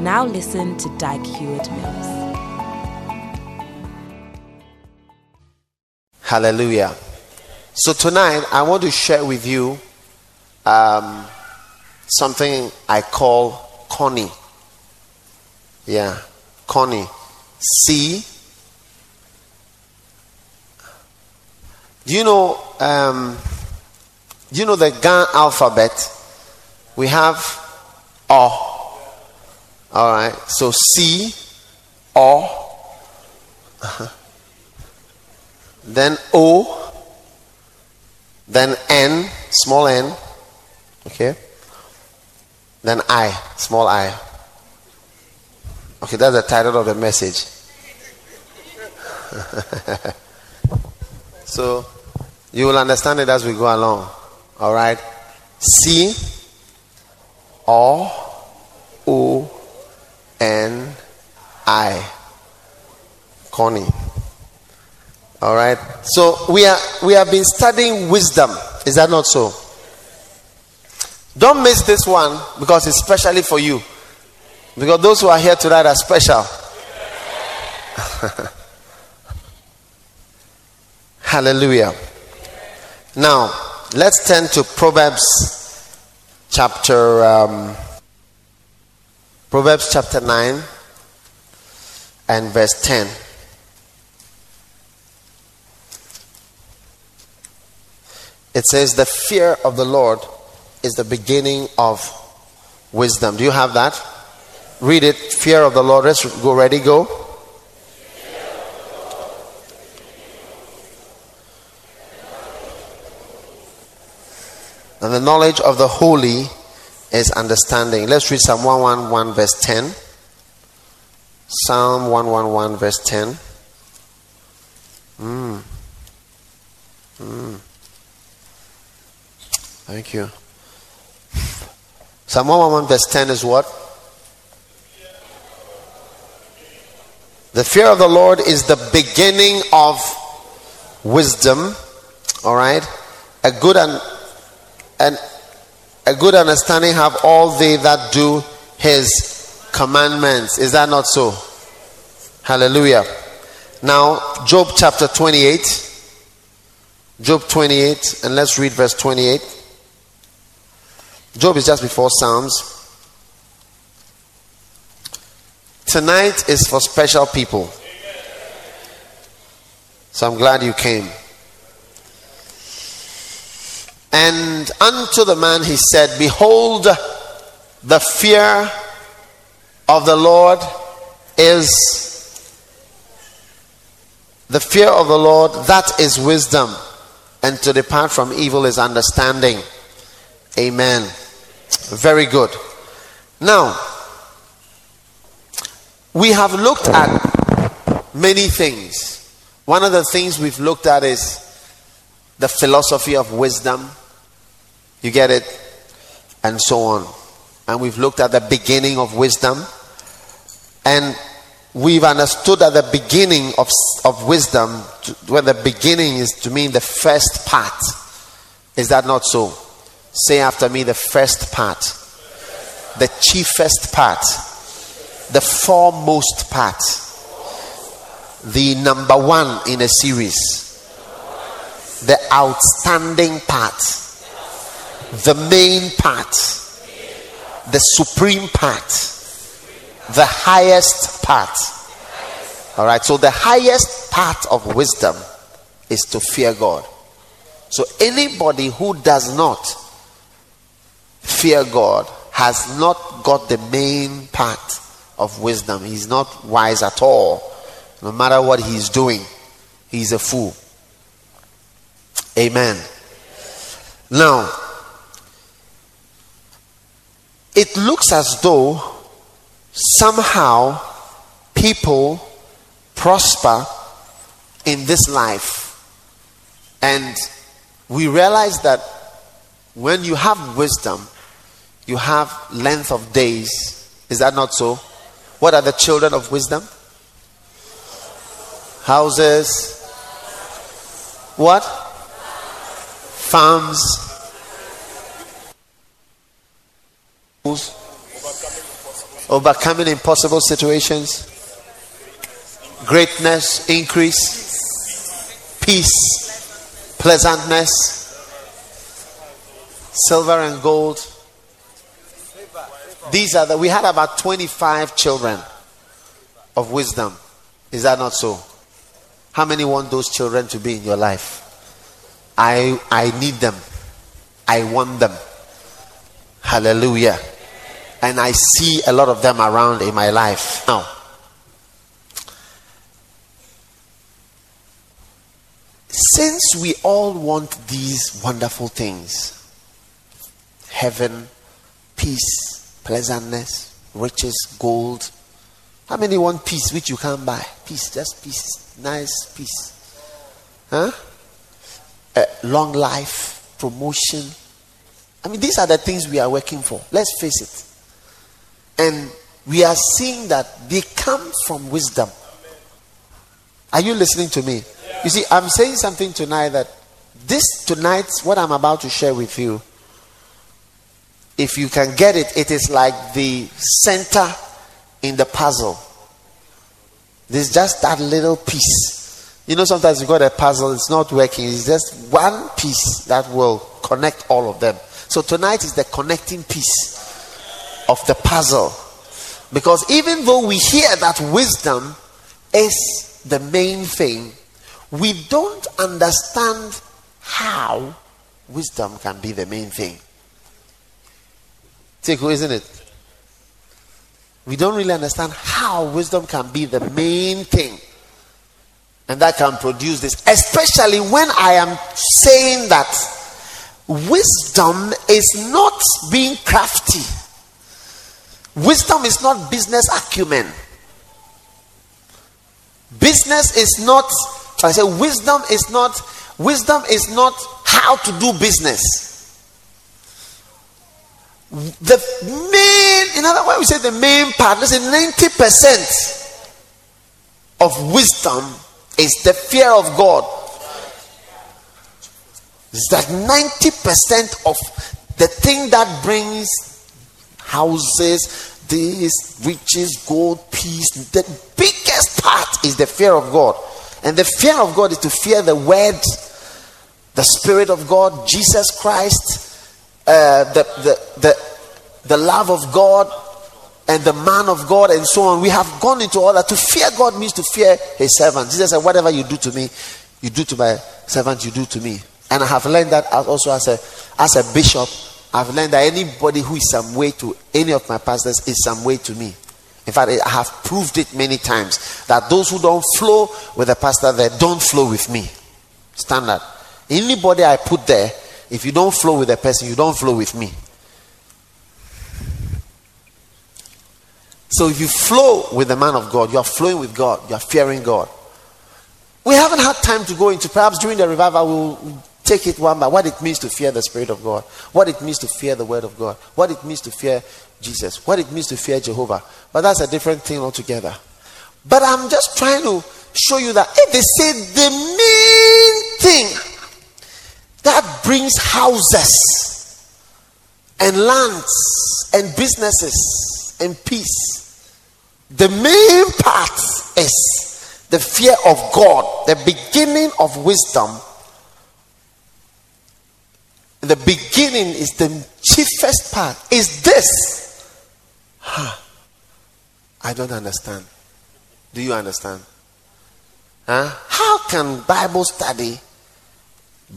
Now listen to Dag Heward Mills. Hallelujah. So tonight I want to share with you um, something I call Connie. Yeah, Connie. C. Do you know? Um, do you know the Ga alphabet? We have O. All right. So C, O, uh-huh. then O, then N, small n, okay, then I, small i. Okay, that's the title of the message. so you will understand it as we go along. All right. C, O, O, N I. Connie. All right. So we are we have been studying wisdom. Is that not so? Don't miss this one because it's specially for you. Because those who are here tonight are special. Hallelujah. Now, let's turn to Proverbs chapter um, Proverbs chapter 9 and verse 10. It says, The fear of the Lord is the beginning of wisdom. Do you have that? Read it. Fear of the Lord. Let's go. Ready, go. And the knowledge of the holy is understanding. Let's read Psalm 111, verse 10. Psalm 111, verse 10. Mm. Mm. Thank you. Psalm 111, verse 10 is what? The fear of the Lord is the beginning of wisdom. All right? A good and, and a good understanding have all they that do his commandments. Is that not so? Hallelujah. Now, Job chapter 28. Job 28, and let's read verse 28. Job is just before Psalms. Tonight is for special people. So I'm glad you came. And unto the man he said, Behold, the fear of the Lord is the fear of the Lord, that is wisdom, and to depart from evil is understanding. Amen. Very good. Now, we have looked at many things. One of the things we've looked at is the philosophy of wisdom you get it? And so on. And we've looked at the beginning of wisdom. And we've understood that the beginning of, of wisdom, where the beginning is to mean the first part. Is that not so? Say after me the first part, the chiefest part, the foremost part, the number one in a series, the outstanding part the main part, the supreme part, the highest part. All right, so the highest part of wisdom is to fear God. So anybody who does not fear God has not got the main part of wisdom. He's not wise at all. No matter what he's doing, he's a fool. Amen. Now, it looks as though somehow people prosper in this life. And we realize that when you have wisdom, you have length of days. Is that not so? What are the children of wisdom? Houses. What? Farms. Overcoming impossible situations. Greatness, increase, peace, pleasantness, silver and gold these are the, we had about 25 children of wisdom. Is that not so? How many want those children to be in your life? I, I need them. I want them. Hallelujah. And I see a lot of them around in my life. Now, since we all want these wonderful things heaven, peace, pleasantness, riches, gold. How many want peace which you can't buy? Peace, just peace. Nice peace. Huh? Uh, long life, promotion. I mean, these are the things we are working for. Let's face it. And we are seeing that they come from wisdom. Are you listening to me? You see, I'm saying something tonight that this tonight, what I'm about to share with you, if you can get it, it is like the center in the puzzle. There's just that little piece. You know, sometimes you got a puzzle, it's not working. It's just one piece that will connect all of them. So tonight is the connecting piece of the puzzle. Because even though we hear that wisdom is the main thing, we don't understand how wisdom can be the main thing. Tiku, isn't it? We don't really understand how wisdom can be the main thing. And that can produce this. Especially when I am saying that wisdom is not being crafty. Wisdom is not business acumen. Business is not, I say wisdom is not, wisdom is not how to do business the main, in other words, we say the main part, listen, 90% of wisdom is the fear of God. Is that 90% of the thing that brings houses, these riches, gold, peace, the biggest part is the fear of God. And the fear of God is to fear the word, the Spirit of God, Jesus Christ, uh, the, the, the, the love of God and the man of God and so on. We have gone into all that. To fear God means to fear his servant. Jesus said, Whatever you do to me, you do to my servant, you do to me. And I have learned that also as a as a bishop. I've learned that anybody who is some way to any of my pastors is some way to me. In fact, I have proved it many times that those who don't flow with the pastor there don't flow with me. Standard. Anybody I put there, if you don't flow with the person, you don't flow with me. So if you flow with the man of God, you are flowing with God, you are fearing God. We haven't had time to go into, perhaps during the revival, we'll take it one by what it means to fear the Spirit of God, what it means to fear the Word of God, what it means to fear Jesus, what it means to fear Jehovah. But that's a different thing altogether. But I'm just trying to show you that if they say the main thing that brings houses and lands and businesses and peace, the main part is the fear of God, the beginning of wisdom. The beginning is the chiefest part. Is this? Huh. I don't understand. Do you understand? Huh? How can Bible study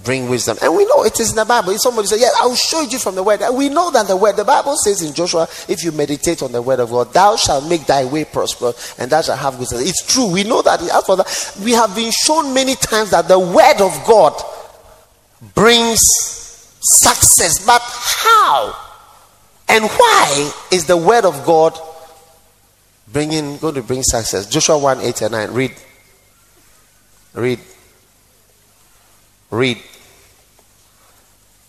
bring wisdom. And we know it is in the Bible. If somebody say, Yeah, I'll show you from the word. We know that the word, the Bible says in Joshua, if you meditate on the word of God, thou shalt make thy way prosperous and thou shalt have wisdom. It's true. We know that. As for that, we have been shown many times that the word of God brings success. But how and why is the word of God bringing, going to bring success. Joshua 1 8 and 9. Read. Read. Read.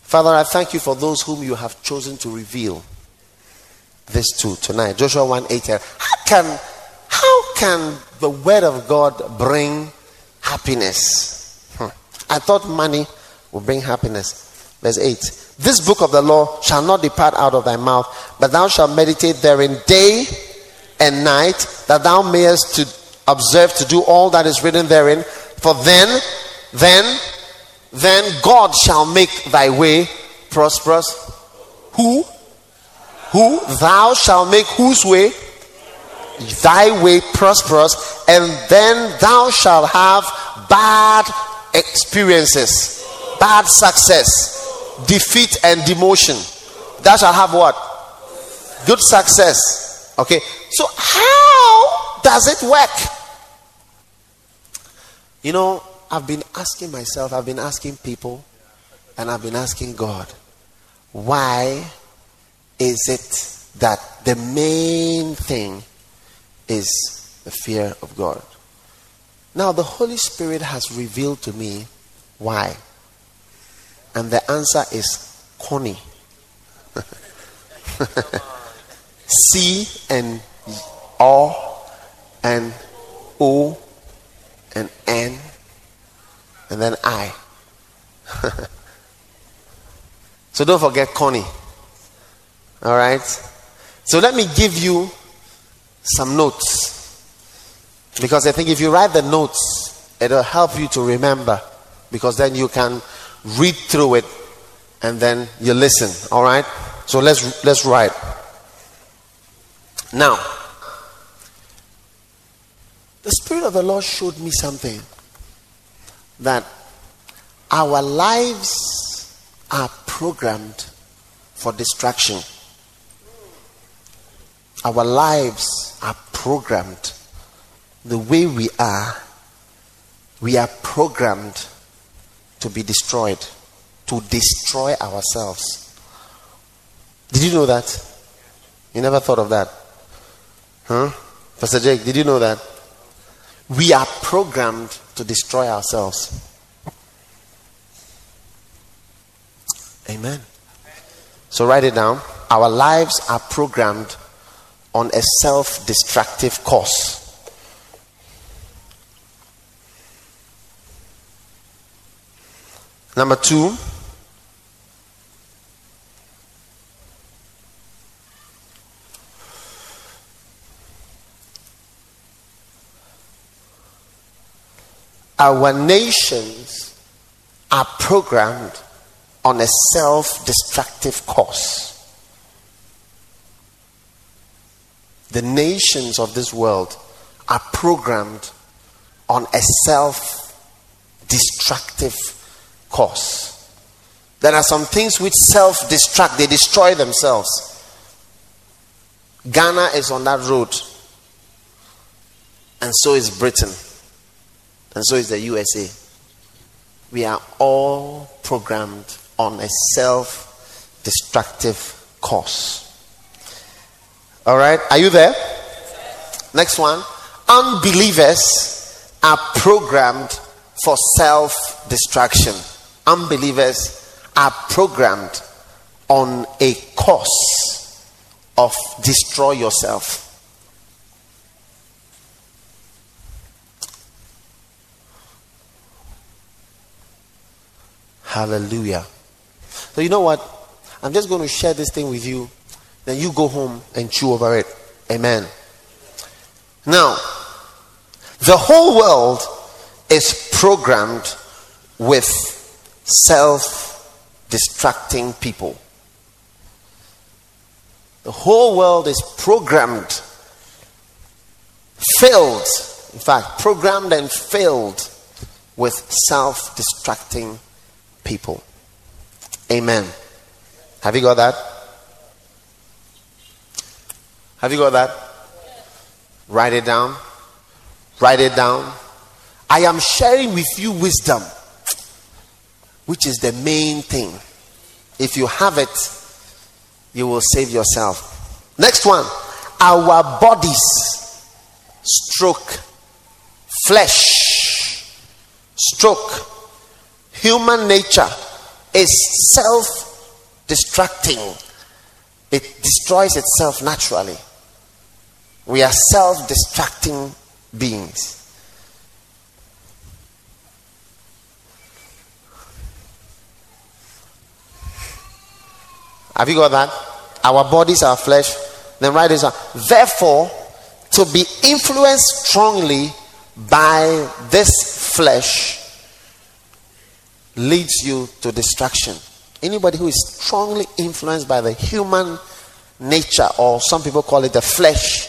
Father, I thank you for those whom you have chosen to reveal this to tonight. Joshua 1 8. How can, how can the word of God bring happiness? Hmm. I thought money would bring happiness. Verse 8. This book of the law shall not depart out of thy mouth, but thou shalt meditate therein day and night, that thou mayest to observe to do all that is written therein. For then, then then God shall make thy way prosperous. Who? Who? Thou shalt make whose way? Thy way prosperous, and then thou shalt have bad experiences, bad success, defeat, and demotion. Thou shalt have what? Good success. Okay, so how does it work? You know, I've been asking myself, I've been asking people, and I've been asking God, why is it that the main thing is the fear of God? Now, the Holy Spirit has revealed to me why. And the answer is Connie. C and O and O and N and then I. so don't forget Connie. All right? So let me give you some notes. Because I think if you write the notes, it'll help you to remember. Because then you can read through it and then you listen. All right? So let's let's write. Now, the Spirit of the Lord showed me something that our lives are programmed for distraction. Our lives are programmed the way we are. We are programmed to be destroyed, to destroy ourselves. Did you know that? You never thought of that? Huh? Pastor Jake, did you know that? We are programmed to destroy ourselves. Amen. So write it down. Our lives are programmed on a self destructive course. Number two, our nations are programmed on a self destructive course. The nations of this world are programmed on a self destructive course. There are some things which self destruct, they destroy themselves. Ghana is on that road, and so is Britain. And so is the USA. We are all programmed on a self destructive course. All right, are you there? Next one. Unbelievers are programmed for self destruction. Unbelievers are programmed on a course of destroy yourself. Hallelujah. So, you know what? I'm just going to share this thing with you. Then you go home and chew over it. Amen. Now, the whole world is programmed with self destructing people. The whole world is programmed, filled, in fact, programmed and filled with self distracting people. Amen. Have you got that? Have you got that? Write it down. Write it down. I am sharing with you wisdom, which is the main thing. If you have it, you will save yourself. Next one. Our bodies stroke flesh stroke human nature is self destructing it destroys itself naturally we are self destructing beings Have you got that? Our bodies, our flesh. Then write this down. Therefore, to be influenced strongly by this flesh leads you to destruction. Anybody who is strongly influenced by the human nature, or some people call it the flesh,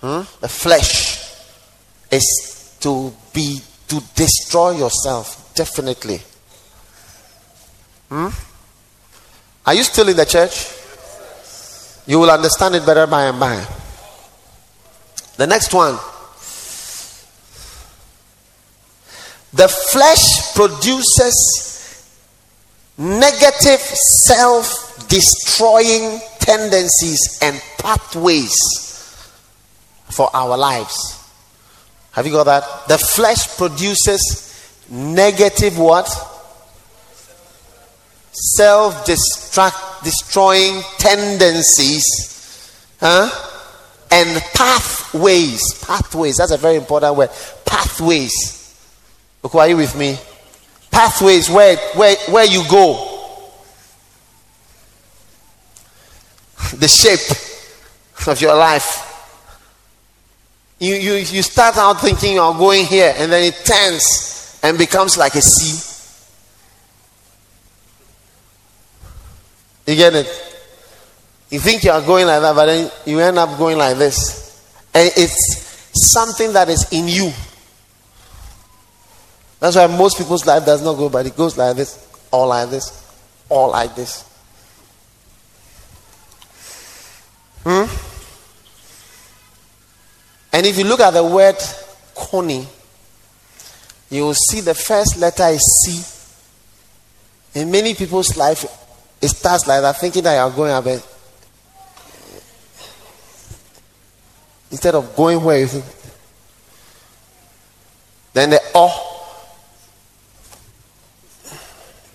hmm? the flesh is to be to destroy yourself, definitely. Hmm? Are you still in the church? You will understand it better by and by. The next one. The flesh produces negative self destroying tendencies and pathways for our lives. Have you got that? The flesh produces negative what? Self destroying tendencies huh? and pathways. Pathways, that's a very important word. Pathways. Look, are you with me? Pathways where, where, where you go. The shape of your life. You, you, you start out thinking you're going here, and then it turns and becomes like a sea You get it? You think you are going like that, but then you end up going like this. And it's something that is in you. That's why most people's life does not go, but it goes like this, all like this, all like this. Hmm? And if you look at the word Connie, you will see the first letter is C. In many people's life, it starts like that, thinking that you are going bed. Instead of going where you think. Then the oh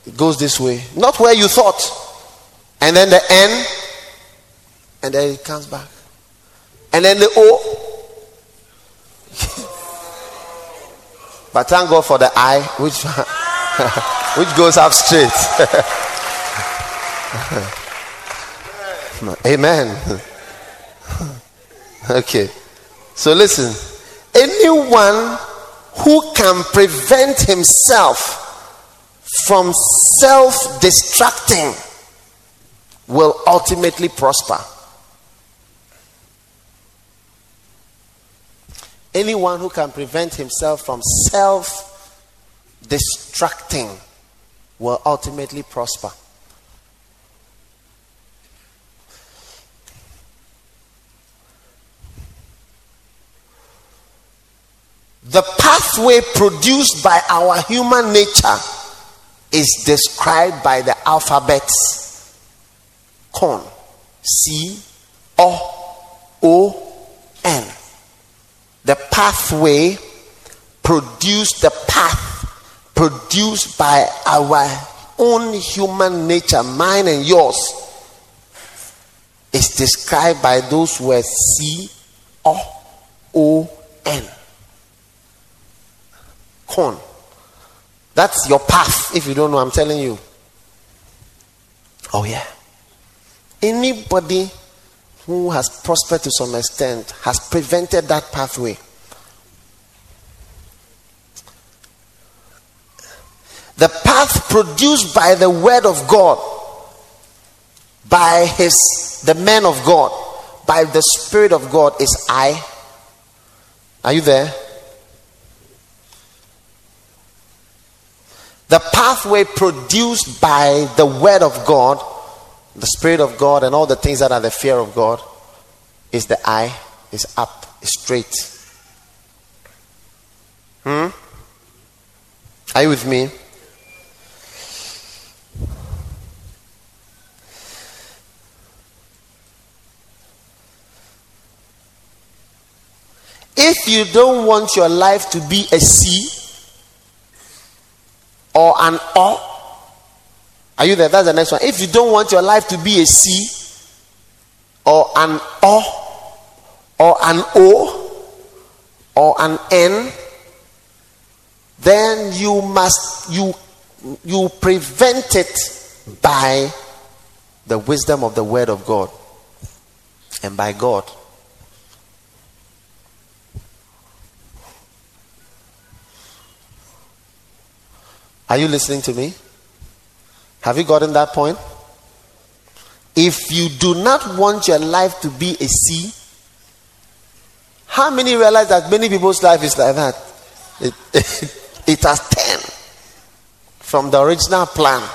it goes this way. Not where you thought. And then the N and then it comes back. And then the O. but thank God for the I, which which goes up straight. Amen. okay. So listen. Anyone who can prevent himself from self destructing will ultimately prosper. Anyone who can prevent himself from self destructing will ultimately prosper. The pathway produced by our human nature is described by the alphabets con c. O. O. N. The pathway produced the path produced by our own human nature mine and yours is described by those words c o o n corn. That's your path. If you don't know, I'm telling you. Oh, yeah. Anybody who has prospered to some extent has prevented that pathway. The path produced by the word of God, by his the man of God, by the spirit of God is I. Are you there? The pathway produced by the Word of God, the Spirit of God, and all the things that are the fear of God is the eye, is up, is straight. Hmm? Are you with me? If you don't want your life to be a C or an O, are you there? That's the next one. If you don't want your life to be a C or an O or an O or an N, then you must you you prevent it by the wisdom of the word of God and by God. Are you listening to me? Have you gotten that point? If you do not want your life to be a C, how many realize that many people's life is like that? It, it has 10 from the original plan.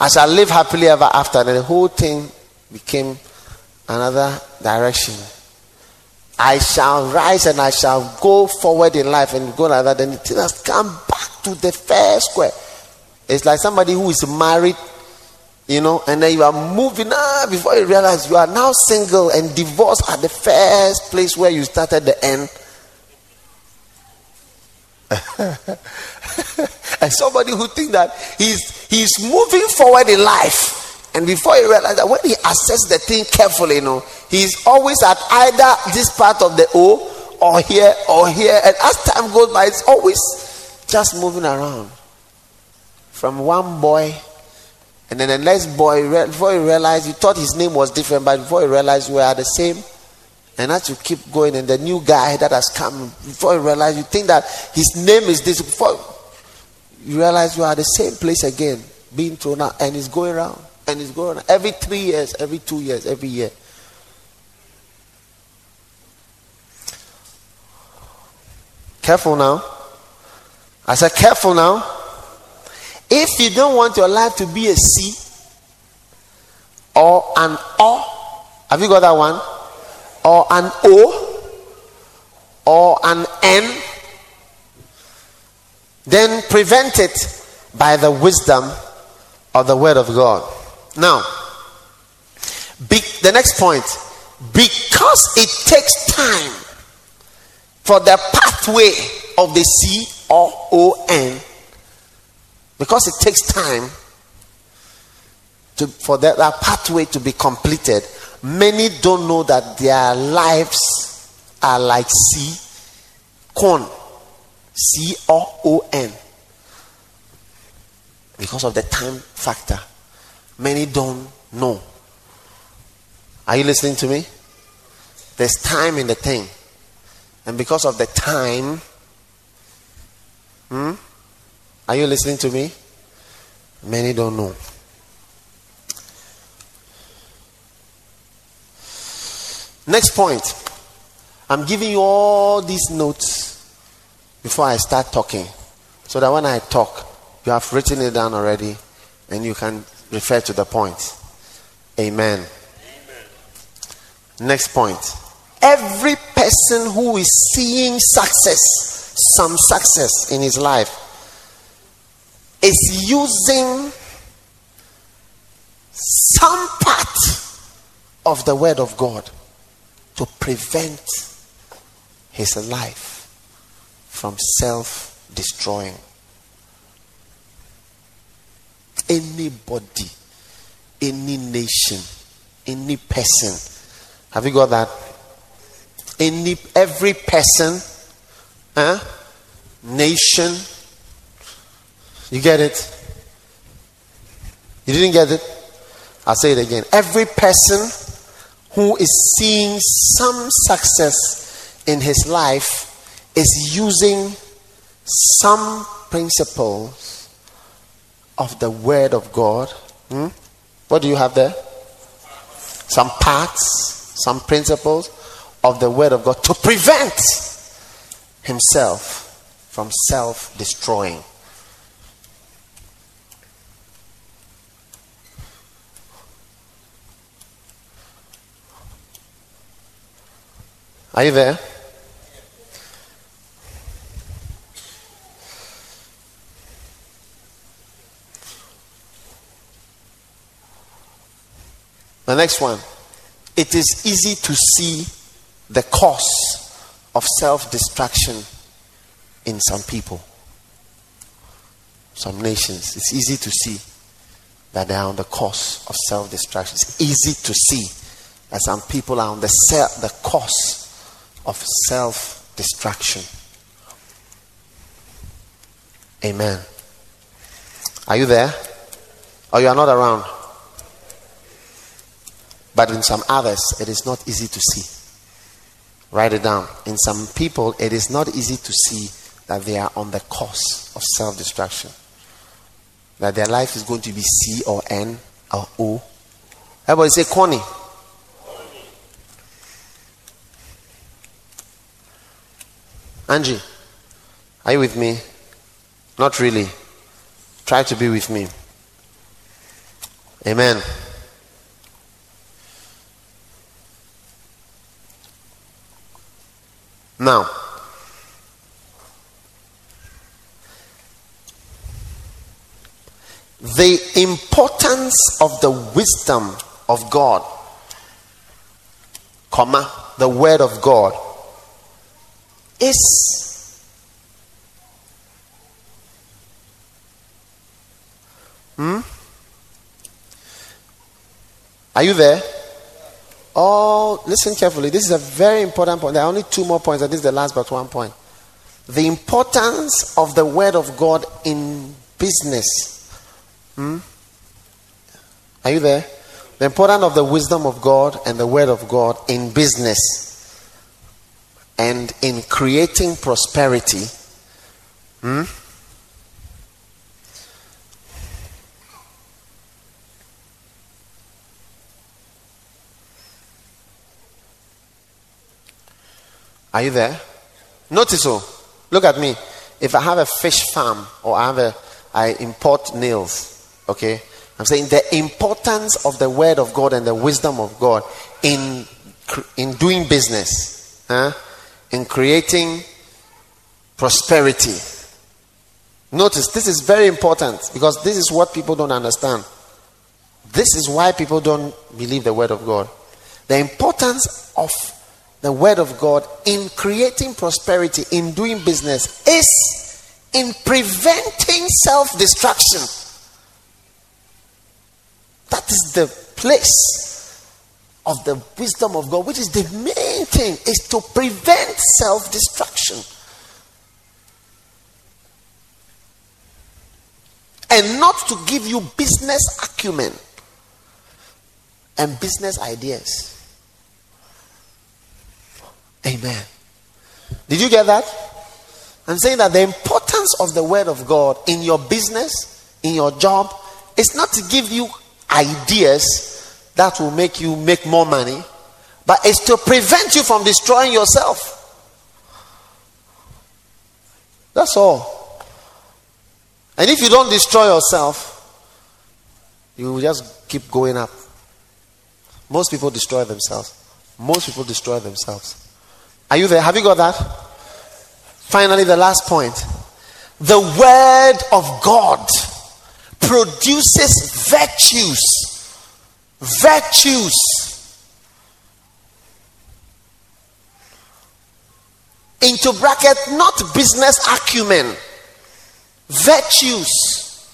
I shall live happily ever after. And the whole thing became another direction. I shall rise and I shall go forward in life and go like that. Then it has come back to the first square. It's like somebody who is married, you know, and then you are moving up before you realize you are now single and divorced at the first place where you started the end. and somebody who think that he's he's moving forward in life and before he realized that when he assesses the thing carefully, you know, he's always at either this part of the O or here or here. And as time goes by, it's always just moving around from one boy and then the next boy. Before he realize, you thought his name was different, but before he realize, we are the same. And as you keep going, and the new guy that has come, before you realize, you think that his name is this. Before you realize, you are the same place again, being thrown out, and it's going around and it's going every three years, every two years, every year. Careful now. I said, careful now. If you don't want your life to be a C or an O, have you got that one? Or an O or an N, then prevent it by the wisdom of the Word of God. Now, be, the next point because it takes time for the pathway of the C or O N, because it takes time to, for that, that pathway to be completed, many don't know that their lives are like C, corn, C O O N, because of the time factor. Many don't know. Are you listening to me? There's time in the thing. And because of the time, hmm, are you listening to me? Many don't know. Next point. I'm giving you all these notes before I start talking. So that when I talk, you have written it down already and you can refer to the point. Amen. Amen. Next point. Every person who is seeing success, some success in his life, is using some part of the Word of God to prevent his life from self destroying anybody, any nation, any person. Have you got that? Any every person, huh? nation. You get it? You didn't get it? I'll say it again. Every person who is seeing some success in his life is using some principles of the Word of God. Hmm? What do you have there? Some parts, some principles of the Word of God to prevent himself from self destroying. Are you there? The next one. It is easy to see the cause of self destruction in some people, some nations. It's easy to see that they are on the course of self destruction. It's easy to see that some people are on the, se- the course of self destruction. Amen. Are you there? Or you are not around? But in some others, it is not easy to see. Write it down. In some people, it is not easy to see that they are on the course of self destruction. That their life is going to be C or N or O. Everybody say Connie. Angie, are you with me? Not really. Try to be with me. Amen. Now, the importance of the wisdom of God, comma, the word of God is Hmm? Are you there? Oh, listen carefully. This is a very important point. There are only two more points, and this is the last but one point. The importance of the Word of God in business. Hmm? Are you there? The importance of the wisdom of God and the Word of God in business and in creating prosperity. Hmm? Are you there? Notice, oh, look at me. If I have a fish farm or I have a, I import nails, okay? I'm saying the importance of the word of God and the wisdom of God in in doing business, huh? in creating prosperity. Notice this is very important because this is what people don't understand. This is why people don't believe the word of God. The importance of the word of God in creating prosperity, in doing business, is in preventing self destruction. That is the place of the wisdom of God, which is the main thing, is to prevent self destruction. And not to give you business acumen and business ideas. Amen. Did you get that? I'm saying that the importance of the word of God in your business, in your job, is not to give you ideas that will make you make more money, but it's to prevent you from destroying yourself. That's all. And if you don't destroy yourself, you will just keep going up. Most people destroy themselves. Most people destroy themselves. Are you there? Have you got that? Finally, the last point. The Word of God produces virtues. Virtues. Into bracket, not business acumen. Virtues.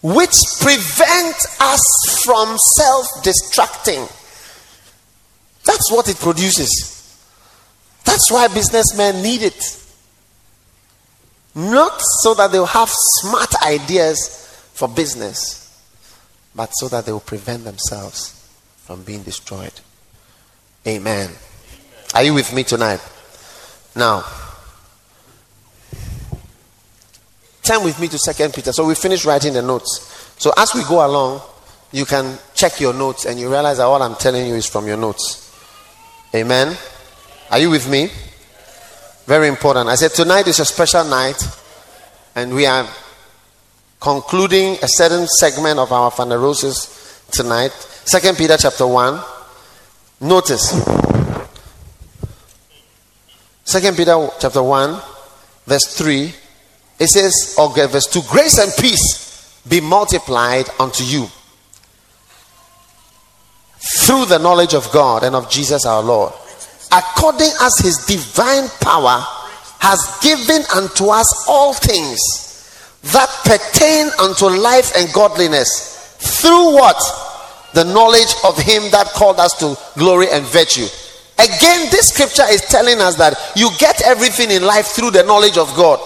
Which prevent us from self destructing. That's what it produces. That's why businessmen need it. Not so that they'll have smart ideas for business, but so that they will prevent themselves from being destroyed. Amen. Are you with me tonight? Now, turn with me to Second Peter. So we finished writing the notes. So as we go along, you can check your notes and you realize that all I'm telling you is from your notes. Amen. Are you with me? Very important. I said tonight is a special night, and we are concluding a certain segment of our Roses tonight. Second Peter chapter one. Notice. Second Peter chapter one, verse three. It says, okay, verse two: Grace and peace be multiplied unto you through the knowledge of God and of Jesus our Lord, according as his divine power has given unto us all things that pertain unto life and godliness through what? The knowledge of him that called us to glory and virtue. Again, this scripture is telling us that you get everything in life through the knowledge of God.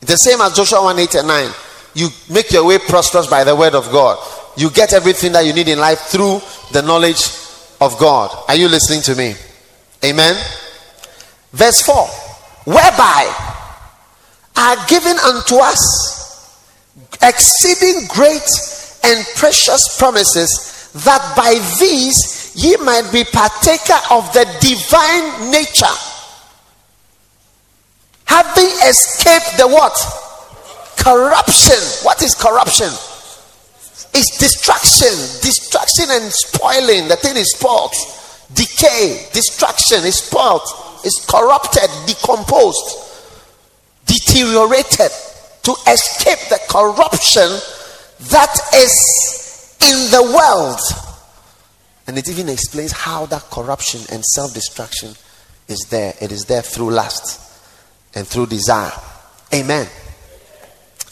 The same as Joshua 1 8 and 9. You make your way prosperous by the word of God. You get everything that you need in life through the knowledge of God. Are you listening to me? Amen. Verse 4 Whereby are given unto us exceeding great and precious promises, that by these ye might be partaker of the divine nature, having escaped the what? Corruption. What is corruption? It's destruction, destruction and spoiling. The thing is spoiled. Decay, destruction is spoiled, is corrupted, decomposed, deteriorated to escape the corruption that is in the world. And it even explains how that corruption and self destruction is there. It is there through lust and through desire. Amen.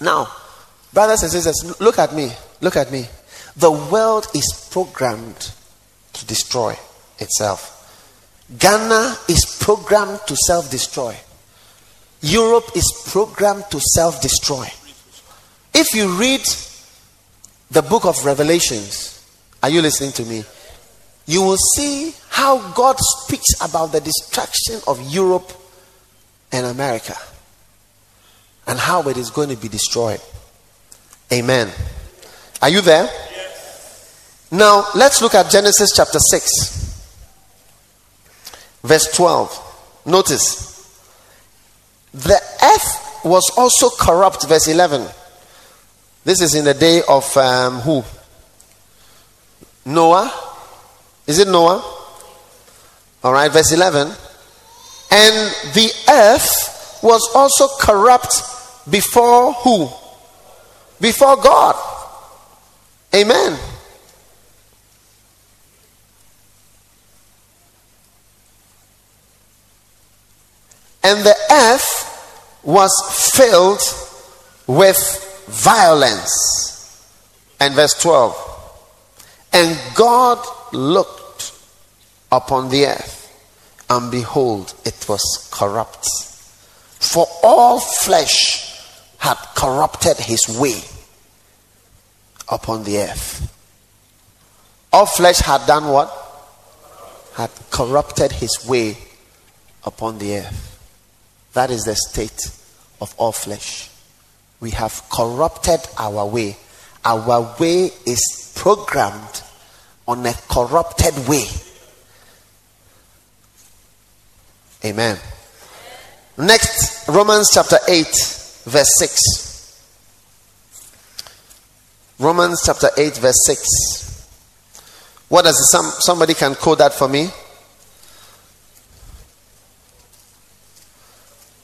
Now, brothers and sisters, look at me. Look at me. The world is programmed to destroy itself. Ghana is programmed to self destroy. Europe is programmed to self destroy. If you read the book of Revelations, are you listening to me? You will see how God speaks about the destruction of Europe and America and how it is going to be destroyed. Amen. Are you there? Yes. Now, let's look at Genesis chapter 6, verse 12. Notice, the earth was also corrupt, verse 11. This is in the day of um, who? Noah. Is it Noah? All right, verse 11. And the earth was also corrupt before who? Before God. Amen. And the earth was filled with violence. And verse 12. And God looked upon the earth, and behold, it was corrupt. For all flesh had corrupted his way upon the earth. All flesh had done what? Had corrupted his way upon the earth. That is the state of all flesh. We have corrupted our way. Our way is programmed on a corrupted way. Amen. Next, Romans chapter 8, verse 6. Romans chapter 8, verse 6. What does some somebody can quote that for me?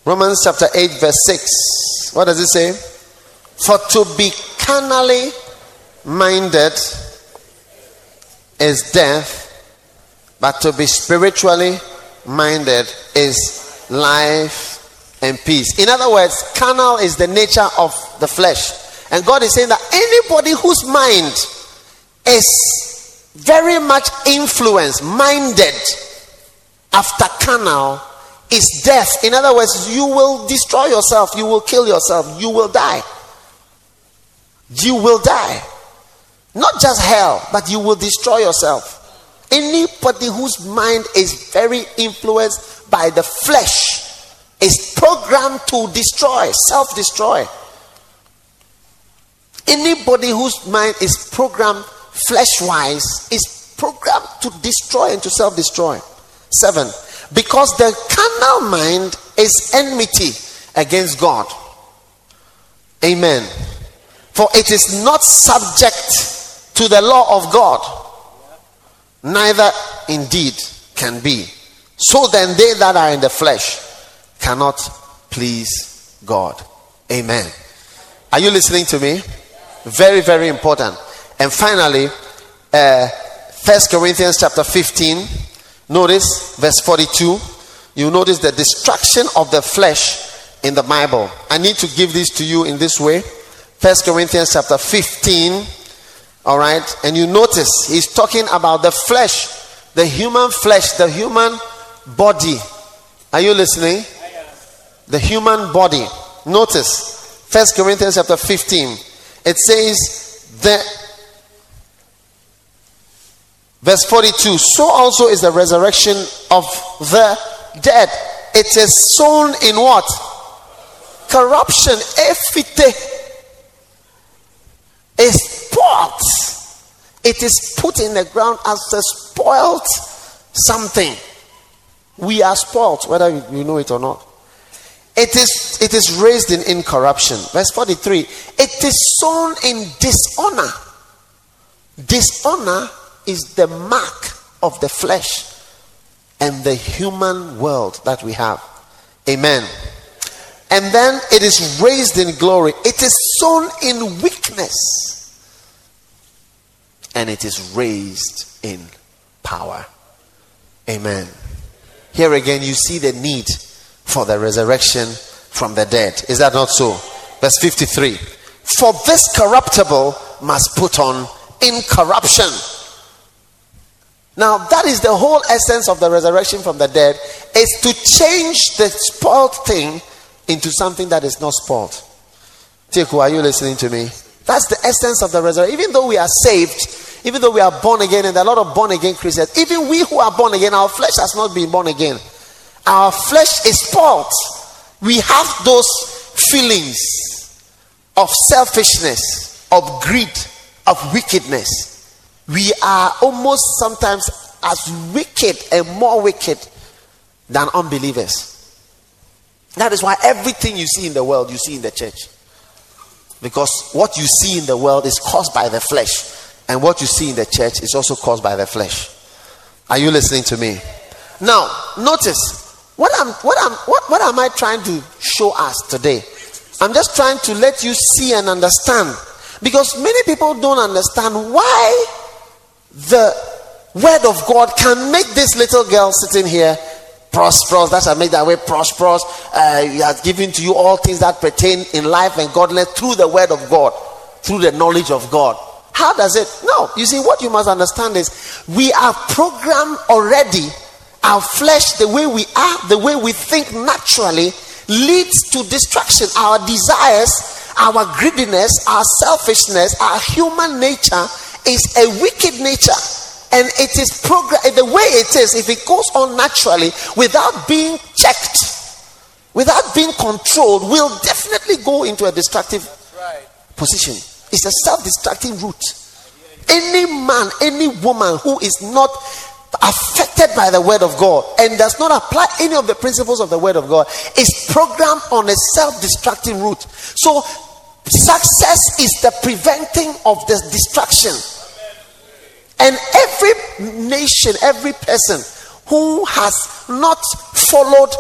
Romans chapter 8, verse 6. What does it say? For to be carnally minded is death, but to be spiritually minded is life and peace. In other words, carnal is the nature of the flesh. And God is saying that anybody whose mind is very much influenced, minded after carnal, is death. In other words, you will destroy yourself, you will kill yourself, you will die. You will die. Not just hell, but you will destroy yourself. Anybody whose mind is very influenced by the flesh is programmed to destroy, self destroy. Anybody whose mind is programmed flesh wise is programmed to destroy and to self destroy. Seven, because the carnal mind is enmity against God. Amen. For it is not subject to the law of God, neither indeed can be. So then, they that are in the flesh cannot please God. Amen. Are you listening to me? Very, very important. And finally, uh, 1 Corinthians chapter 15, notice verse 42. You notice the destruction of the flesh in the Bible. I need to give this to you in this way. 1 Corinthians chapter 15. All right. And you notice he's talking about the flesh, the human flesh, the human body. Are you listening? The human body. Notice 1 Corinthians chapter 15. It says the verse 42 so also is the resurrection of the dead. It is sown in what? Corruption. Efite is spoiled. It is put in the ground as a spoiled something. We are spoiled whether you know it or not it is it is raised in incorruption verse 43 it is sown in dishonor dishonor is the mark of the flesh and the human world that we have amen and then it is raised in glory. It is sown in weakness. And it is raised in power. Amen. Here again, you see the need for the resurrection from the dead. Is that not so? Verse 53 For this corruptible must put on incorruption. Now, that is the whole essence of the resurrection from the dead, is to change the spoiled thing into something that is not spoiled. Tiku, are you listening to me? That's the essence of the resurrection. Even though we are saved, even though we are born again, and a lot of born again Christians, even we who are born again, our flesh has not been born again. Our flesh is spoiled. We have those feelings of selfishness, of greed, of wickedness. We are almost sometimes as wicked and more wicked than unbelievers. That is why everything you see in the world, you see in the church. Because what you see in the world is caused by the flesh, and what you see in the church is also caused by the flesh. Are you listening to me? Now, notice what am what am what, what am I trying to show us today? I'm just trying to let you see and understand. Because many people don't understand why the word of God can make this little girl sitting here prosperous. That shall make that way prosperous. Uh, he has given to you all things that pertain in life and godliness through the word of God, through the knowledge of God. How does it? No. You see, what you must understand is we are programmed already. Our flesh, the way we are, the way we think naturally, leads to destruction. Our desires, our greediness, our selfishness, our human nature is a wicked nature and it is program the way it is if it goes on naturally without being checked without being controlled will definitely go into a destructive right. position it's a self-destructing route any man any woman who is not affected by the word of god and does not apply any of the principles of the word of god is programmed on a self-destructing route. So success is the preventing of the destruction. And every nation, every person who has not followed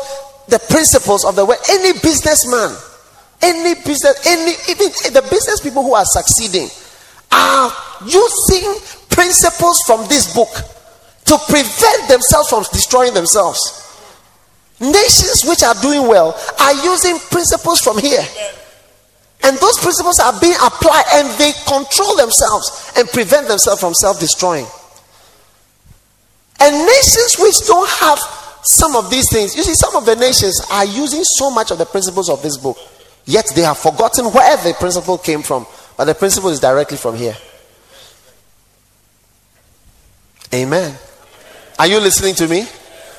the principles of the word, any businessman, any business, any even the business people who are succeeding are using principles from this book to prevent themselves from destroying themselves. Nations which are doing well are using principles from here. And those principles are being applied and they control themselves and prevent themselves from self destroying. And nations which don't have some of these things, you see, some of the nations are using so much of the principles of this book, yet they have forgotten where the principle came from. But the principle is directly from here. Amen. Are you listening to me?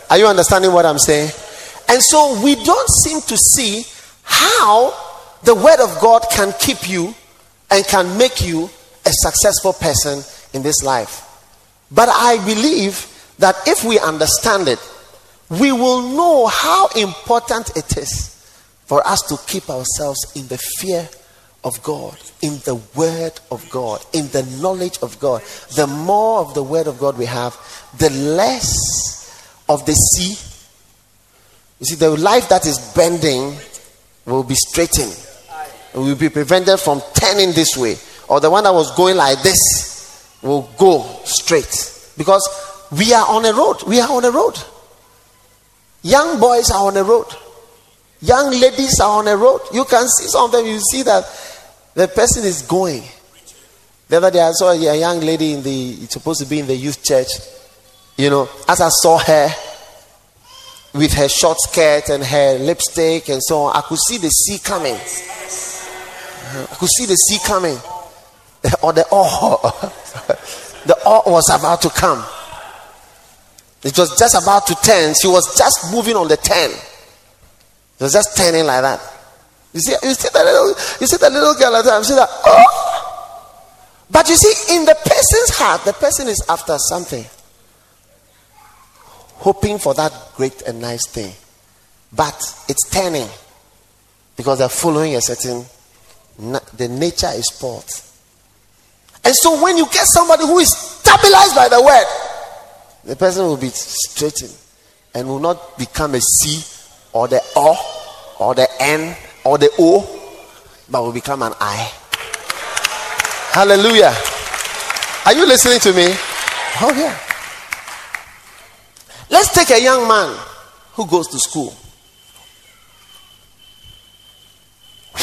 Are you understanding what I'm saying? And so we don't seem to see how the word of God can keep you and can make you a successful person in this life. But I believe that if we understand it, we will know how important it is for us to keep ourselves in the fear of God, in the word of God, in the knowledge of God. The more of the word of God we have, the less of the sea. You see, the life that is bending will be straightened We will be prevented from turning this way, or the one that was going like this will go straight because we are on a road. We are on a road. Young boys are on a road. Young ladies are on a road. You can see some of them, you see that the person is going. The other day I saw a young lady in the, supposed to be in the youth church. You know, as I saw her with her short skirt and her lipstick and so on, I could see the sea coming. I could see the sea coming. Or the awe. the awe was about to come. It was just about to turn. She was just moving on the turn. It was just turning like that. You see, you see that little, you see that little girl at the time. See that? Oh! But you see, in the person's heart, the person is after something, hoping for that great and nice thing. But it's turning because they're following a certain. The nature is sport. And so when you get somebody who is stabilized by the word, the person will be straightened and will not become a C or the O or the N or the O, but will become an I. Hallelujah. Are you listening to me? Oh, yeah. Let's take a young man who goes to school.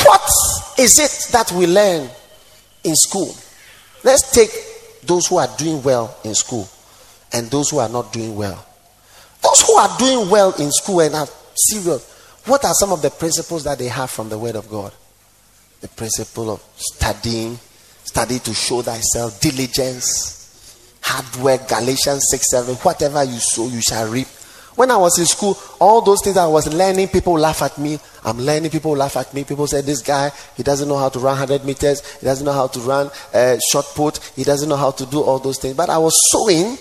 What is it that we learn in school? Let's take those who are doing well in school and those who are not doing well. Those who are doing well in school and are serious, what are some of the principles that they have from the Word of God? The principle of studying, study to show thyself, diligence, hard work, Galatians 6 7, whatever you sow, you shall reap. When I was in school, all those things I was learning, people laugh at me. I'm learning, people laugh at me. People say, This guy, he doesn't know how to run 100 meters, he doesn't know how to run uh, short put, he doesn't know how to do all those things. But I was sowing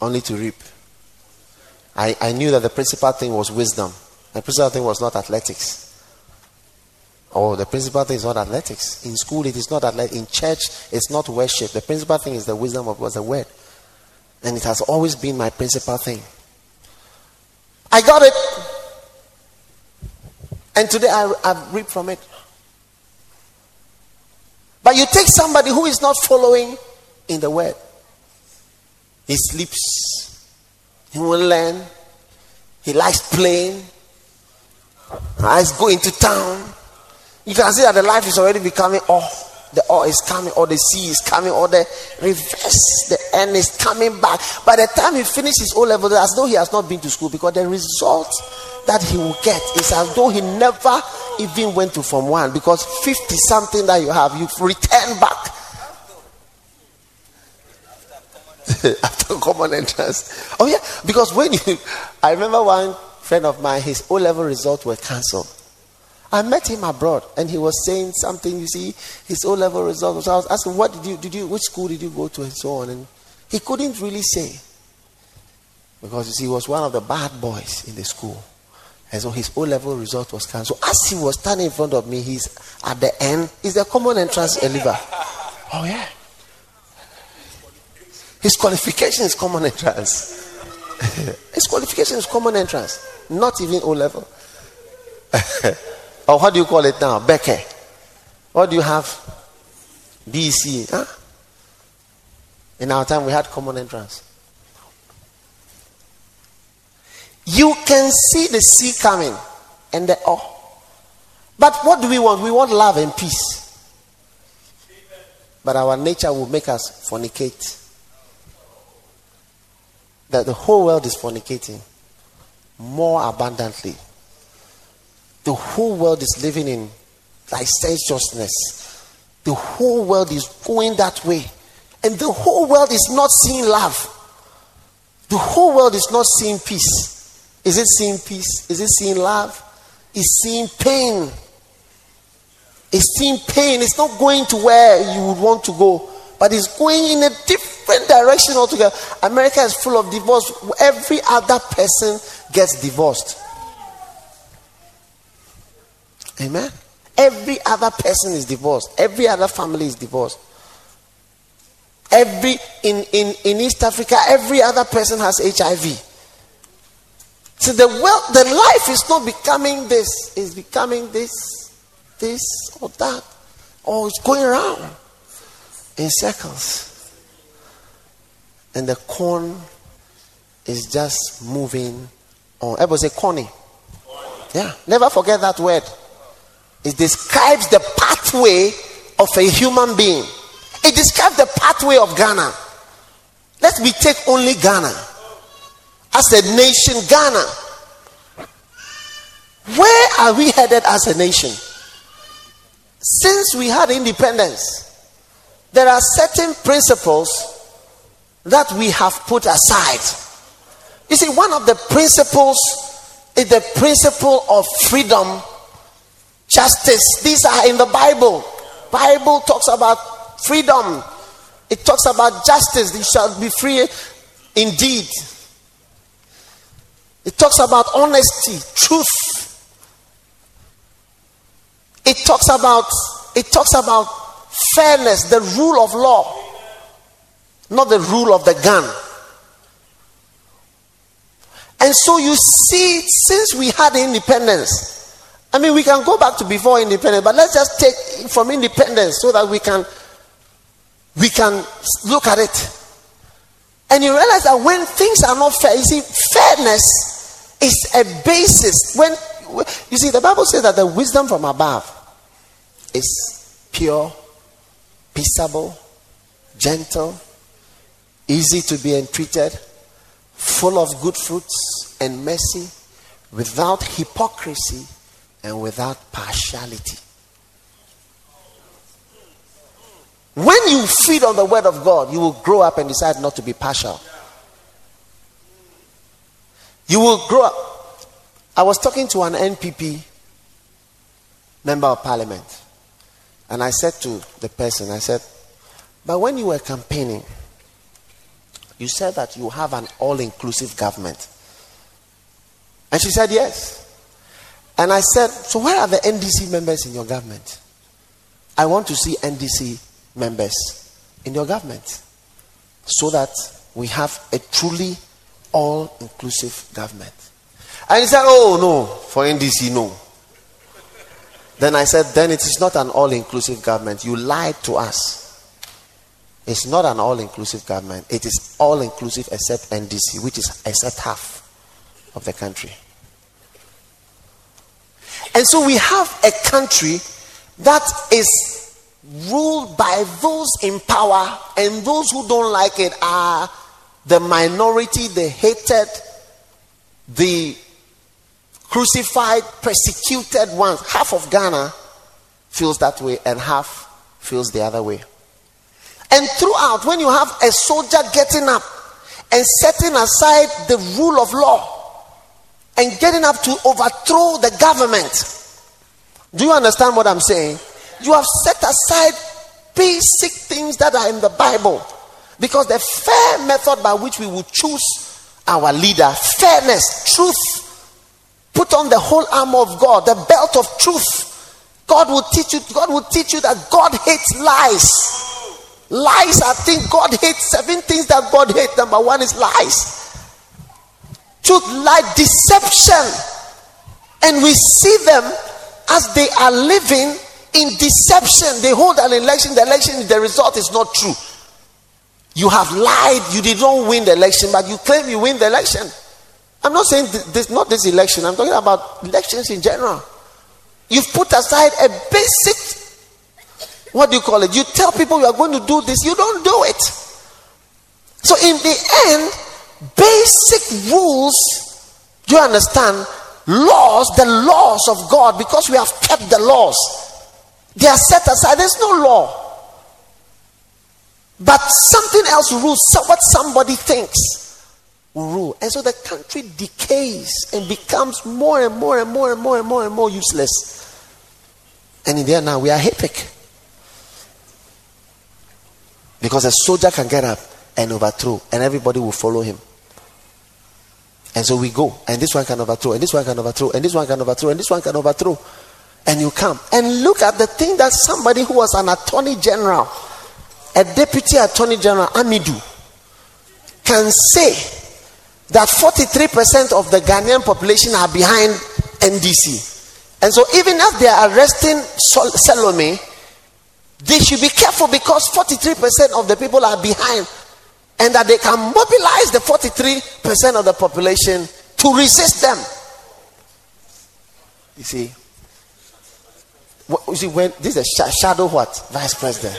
only to reap. I, I knew that the principal thing was wisdom. The principal thing was not athletics. Oh, the principal thing is not athletics. In school, it is not athletics. In church, it's not worship. The principal thing is the wisdom of God's the word. And it has always been my principal thing. I got it. And today I, I've reaped from it. But you take somebody who is not following in the word. He sleeps. He will learn. He likes playing. Likes going to town. You can see that the life is already becoming off the oil is coming, or the sea is coming, or the reverse, the end is coming back. By the time he finishes O level, as though he has not been to school, because the result that he will get is as though he never even went to Form 1, because 50 something that you have, you return back. After common entrance. Oh, yeah, because when you, I remember one friend of mine, his O level results were cancelled. I met him abroad and he was saying something, you see, his O level results. So I was asking, what did you, did you, which school did you go to and so on? And he couldn't really say. Because you see, he was one of the bad boys in the school. And so his O level result was cancelled. So as he was standing in front of me, he's at the end, is the common entrance Eliva. Oh, yeah. His qualification is common entrance. his qualification is common entrance, not even O level. Or oh, what do you call it now? Becker. What do you have? BC. Huh? In our time, we had common entrance. You can see the sea coming and the oh. But what do we want? We want love and peace. But our nature will make us fornicate. That the whole world is fornicating more abundantly. The whole world is living in licentiousness. The whole world is going that way. And the whole world is not seeing love. The whole world is not seeing peace. Is it seeing peace? Is it seeing love? It's seeing pain. It's seeing pain. It's not going to where you would want to go, but it's going in a different direction altogether. America is full of divorce. Every other person gets divorced. Amen. Every other person is divorced. Every other family is divorced. Every in, in, in East Africa, every other person has HIV. So the world, the life is not becoming this, it's becoming this, this or that. Or it's going around. In circles. And the corn is just moving on. Everybody say corny. Yeah, never forget that word. It describes the pathway of a human being. It describes the pathway of Ghana. Let me take only Ghana. As a nation, Ghana. Where are we headed as a nation? Since we had independence, there are certain principles that we have put aside. You see, one of the principles is the principle of freedom, justice. These are in the Bible. Bible talks about freedom. It talks about justice. You shall be free indeed. It talks about honesty, truth. It talks about it talks about fairness, the rule of law, not the rule of the gun. And so you see, since we had independence, I mean, we can go back to before independence, but let's just take from independence so that we can we can look at it. And you realize that when things are not fair, you see, fairness is a basis. When you see, the Bible says that the wisdom from above is pure, peaceable, gentle, easy to be entreated, full of good fruits and mercy, without hypocrisy and without partiality. When you feed on the word of God, you will grow up and decide not to be partial. You will grow up. I was talking to an NPP member of parliament, and I said to the person, I said, but when you were campaigning, you said that you have an all inclusive government. And she said, yes. And I said, so where are the NDC members in your government? I want to see NDC members in your government so that we have a truly all inclusive government. And he said, Oh, no, for NDC, no. Then I said, Then it is not an all inclusive government. You lied to us. It's not an all inclusive government. It is all inclusive except NDC, which is except half of the country. And so we have a country that is ruled by those in power, and those who don't like it are the minority, the hated, the crucified, persecuted ones. Half of Ghana feels that way, and half feels the other way. And throughout, when you have a soldier getting up and setting aside the rule of law and getting up to overthrow the government, do you understand what I'm saying? you have set aside basic things that are in the Bible. Because the fair method by which we will choose our leader, fairness, truth, put on the whole armor of God, the belt of truth. God will teach you, God will teach you that God hates lies. Lies are things God hates, seven things that God hates. Number one is lies. Truth, lie, deception. And we see them as they are living in deception. They hold an election, the election, the result is not true. You have lied, you did not win the election, but you claim you win the election. I'm not saying this, not this election, I'm talking about elections in general. You've put aside a basic, what do you call it? You tell people you are going to do this, you don't do it. So, in the end, basic rules, do you understand? Laws, the laws of God, because we have kept the laws they are set aside. There's no law. But something else rules. What somebody thinks will rule. And so the country decays and becomes more and more and more and more and more and more useless. And in there now we are hectic. Because a soldier can get up and overthrow, and everybody will follow him. And so we go, and this one can overthrow, and this one can overthrow, and this one can overthrow, and this one can overthrow and you come and look at the thing that somebody who was an attorney general, a deputy attorney general, Amidu, can say that 43% of the Ghanaian population are behind NDC. And so, even as they are arresting Sol- Selormey, they should be careful because 43% of the people are behind and that they can mobilize the 43% of the population to resist them. You see, you see when this is a sh- shadow what vice president.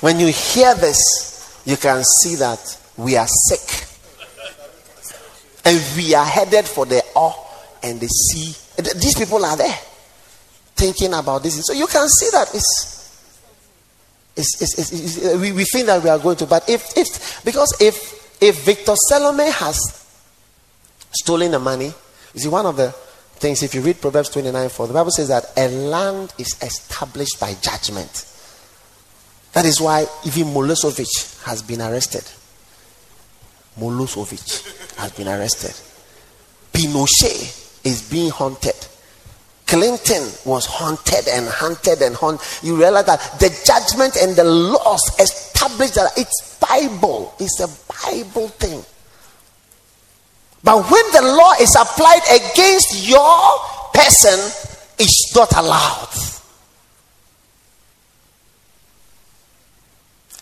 When you hear this, you can see that we are sick, and we are headed for the awe and the sea. These people are there thinking about this. So you can see that it's, it's, it's, it's uh, we, we think that we are going to, but if, if because if if Victor Selormey has stolen the money, you see one of the things if you read Proverbs 29 4, the Bible says that a land is established by judgment. That is why even Milosevic has been arrested. Milosevic has been arrested. Pinochet is being haunted. Clinton was haunted and hunted and haunted. You realize that the judgment and the laws established that it's Bible. It's a Bible thing. But when the law is applied against your person, it's not allowed.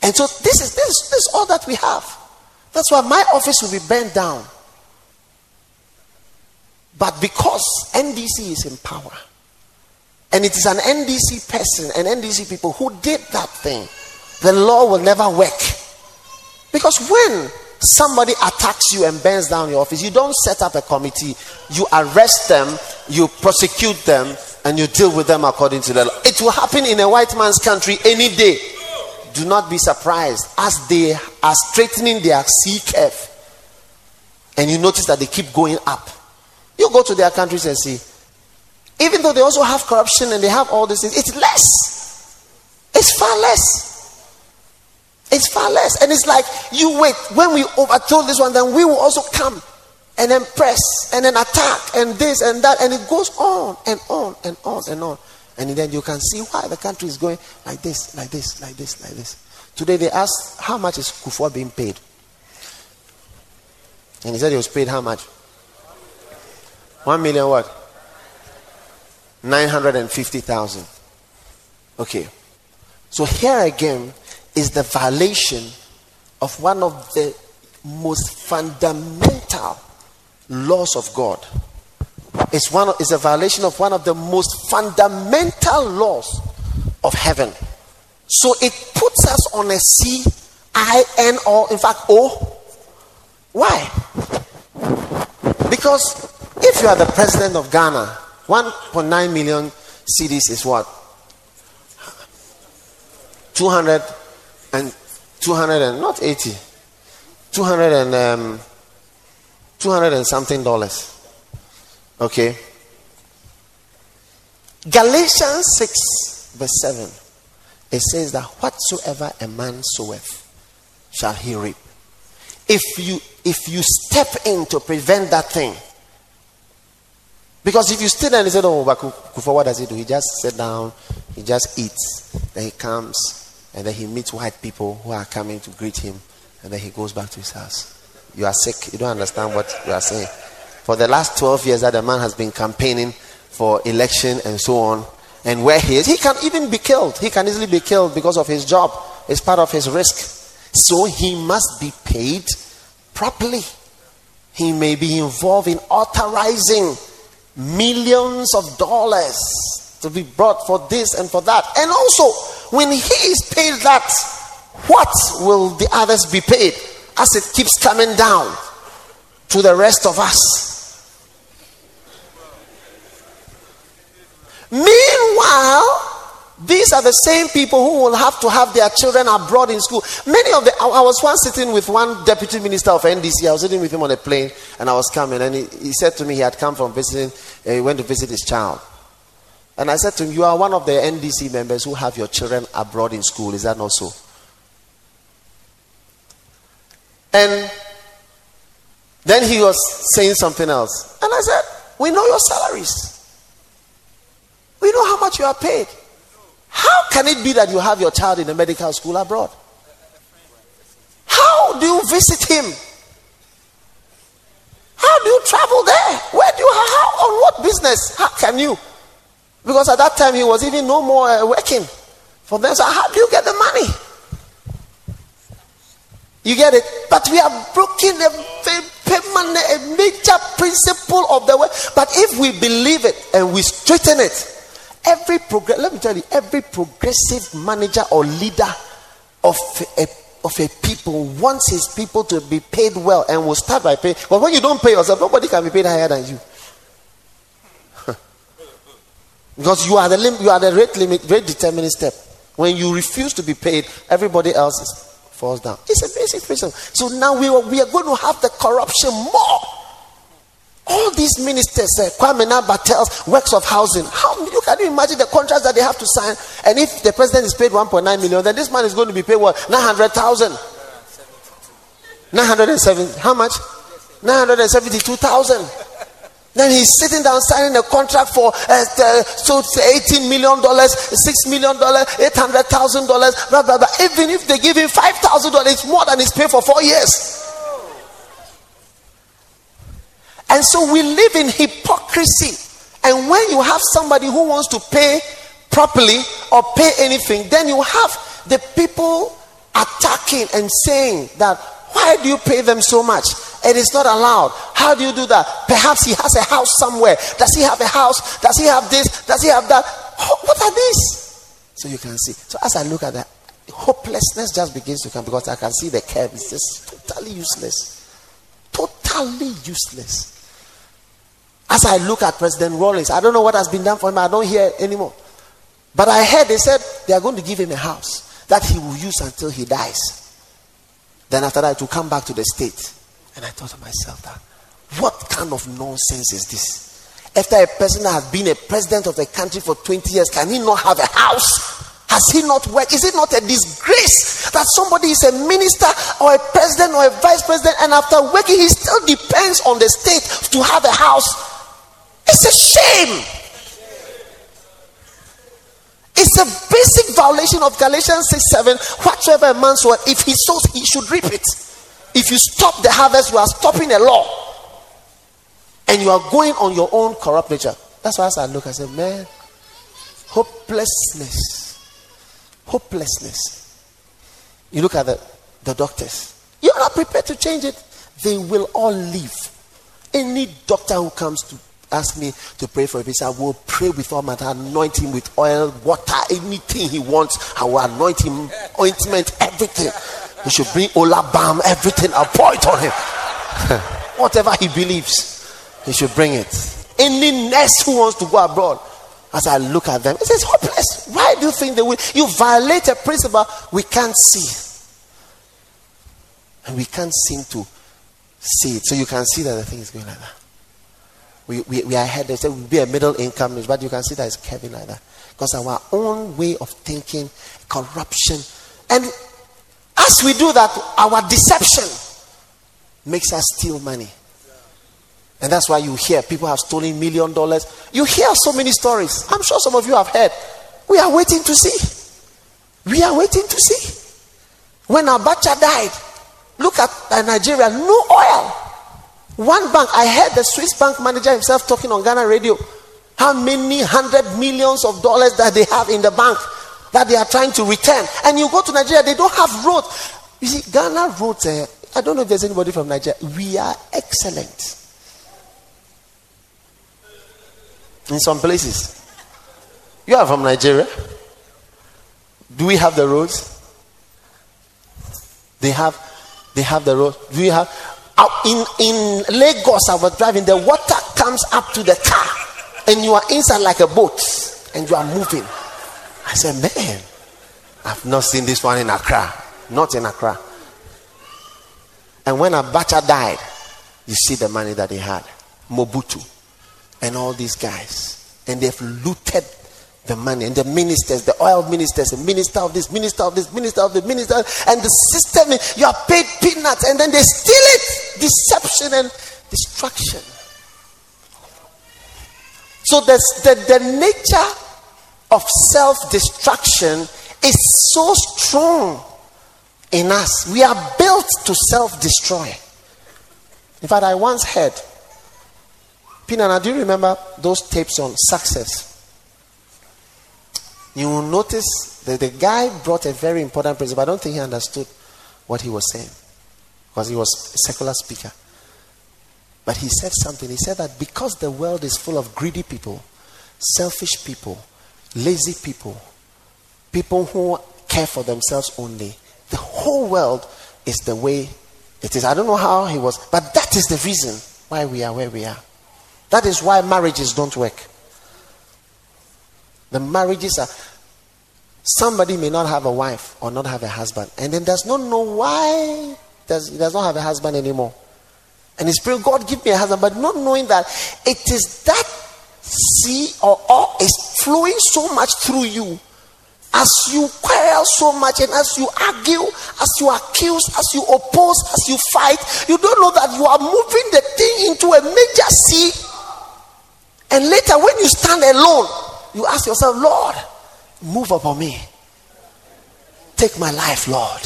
And so this is this, this is all that we have. That's why my office will be burned down. But because NDC is in power, and it is an NDC person and NDC people who did that thing, the law will never work. Because when somebody attacks you and burns down your office, you don't set up a committee, you arrest them, you prosecute them, and you deal with them according to the law. It will happen in a white man's country any day. Do not be surprised as they are straightening their C curve, and you notice that they keep going up. You go to their countries and see. Even though they also have corruption and they have all these things, it's less. It's far less. It's far less. And it's like, you wait. When we overthrow this one, then we will also come and then press and then attack and this and that. And it goes on and on and on and on. And then you can see why the country is going like this, like this, like this, like this. Today they asked, how much is Kufuor being paid? And he said he was paid how much? One million what? 950,000. Okay. So here again is the violation of one of the most fundamental laws of God. It's, one, is a violation of one of the most fundamental laws of heaven. So it puts us on a C I N O, in fact, O. Why? Because if you are the president of Ghana, 1.9 million cedis is what? 200 and 200 and not 80. 200 and um, 200 and something dollars. Okay. Galatians 6, verse 7. It says that whatsoever a man soweth shall he reap. If you if you step in to prevent that thing, because if you there and you say, Oh, but Kufuor, what does he do? He just sit down, he just eats, then he comes, and then he meets white people who are coming to greet him, and then he goes back to his house. You are sick. You don't understand what you are saying. For the last 12 years that the man has been campaigning for election and so on, and where he is, he can even be killed. He can easily be killed because of his job. It's part of his risk. So he must be paid properly. He may be involved in authorizing millions of dollars to be brought for this and for that. And also, when he is paid that, what will the others be paid as it keeps coming down to the rest of us? Meanwhile, these are the same people who will have to have their children abroad in school. Many of the, I was once sitting with one deputy minister of NDC. I was sitting with him on a plane and I was coming and he, he said to me he had come from visiting, uh, he went to visit his child. And I said to him, You are one of the NDC members who have your children abroad in school. Is that not so? And then he was saying something else. And I said, We know your salaries. We know how much you are paid. How can it be that you have your child in a medical school abroad? How do you visit him? How do you travel there? Where do you, how, on what business? How can you? Because at that time he was even no more uh, working. For them, so how do you get the money? You get it? But we have broken a, a major principle of the way. But if we believe it and we straighten it, every progress, let me tell you, every progressive manager or leader of a of a people wants his people to be paid well and will start by paying. But when you don't pay yourself, nobody can be paid higher than you. because you are the lim- you are the rate limit, rate determining step. When you refuse to be paid, everybody else falls down. It's a basic principle. So now we are, we are going to have the corruption more. All these ministers, uh, Kwamena Bartels, works of housing. How you can you imagine the contracts that they have to sign? And if the president is paid 1.9 million, then this man is going to be paid what? 900,000. 907. How much? 972,000. Then he's sitting down signing a contract for uh, uh, so 18 million dollars, six million dollars, eight hundred thousand dollars, blah blah blah. Even if they give him five thousand dollars, it's more than he's paid for four years. And so we live in hypocrisy. And when you have somebody who wants to pay properly or pay anything, then you have the people attacking and saying that why do you pay them so much? It is not allowed. How do you do that? Perhaps he has a house somewhere. Does he have a house? Does he have this? Does he have that? What are these? So you can see. So as I look at that, hopelessness just begins to come because I can see the curve is just totally useless. Totally useless. As I look at President Rawlings, I don't know what has been done for him. I don't hear anymore. But I heard they said they are going to give him a house that he will use until he dies. Then after that, to come back to the state. And I thought to myself that what kind of nonsense is this? After a person has been a president of the country for 20 years, can he not have a house? Has he not worked? Is it not a disgrace that somebody is a minister or a president or a vice president and after working, he still depends on the state to have a house? It's a shame. It's a basic violation of Galatians 6 7. Whatsoever a man sows, if he sows, he should reap it. If you stop the harvest, you are stopping a law. And you are going on your own corrupt nature. That's why I look, I say, man, hopelessness. Hopelessness. You look at the, the doctors. You're not prepared to change it. They will all leave. Any doctor who comes to ask me to pray for him, I will pray with all my anoint him with oil, water, anything he wants. I will anoint him, ointment, everything. He should bring Ola balm, everything. I'll pour it on him. Whatever he believes, he should bring it. Any nurse who wants to go abroad, as I look at them, it says hopeless. Why do you think they will? You violate a principle we can't see. And we can't seem to see it. So you can see that the thing is going like that we, we, we are ahead. They say we'll be a middle income, but you can see that it's curving like that. Because our own way of thinking, corruption. And as we do that, our deception makes us steal money. And that's why you hear people have stolen million dollars. You hear so many stories. I'm sure some of you have heard. We are waiting to see. We are waiting to see. When Abacha died, look at uh, Nigeria, no oil. One bank, I heard the Swiss bank manager himself talking on Ghana radio. How many hundred millions of dollars that they have in the bank that they are trying to return. And you go to Nigeria, they don't have roads. You see, Ghana roads, uh, I don't know if there's anybody from Nigeria. We are excellent. In some places. You are from Nigeria. Do we have the roads? They have they have the roads. Do we have in, in Lagos, I was driving, the water comes up to the car, and you are inside like a boat, and you are moving. I said, Man, I've not seen this one in Accra. Not in Accra. And when Abacha died, you see the money that he had. Mobutu and all these guys. And they've looted the money and the ministers, the oil ministers, the minister of this, minister of this, minister of the minister, and the system, you are paid peanuts and then they steal it. Deception and destruction. So the, the nature of self destruction is so strong in us. We are built to self destroy. In fact, I once heard, Pinana, do you remember those tapes on success? You will notice that the guy brought a very important principle. I don't think he understood what he was saying because he was a secular speaker. But he said something. He said that because the world is full of greedy people, selfish people, lazy people, people who care for themselves only, the whole world is the way it is. I don't know how he was, but that is the reason why we are where we are. That is why marriages don't work. The marriages are. Somebody may not have a wife or not have a husband, and then does not know why does, he does not have a husband anymore. And he's praying, God, give me a husband, but not knowing that it is that sea or oil is flowing so much through you. As you quarrel so much, and as you argue, as you accuse, as you oppose, as you fight, you don't know that you are moving the thing into a major sea. And later, when you stand alone, you ask yourself, Lord, move upon me. Take my life, Lord.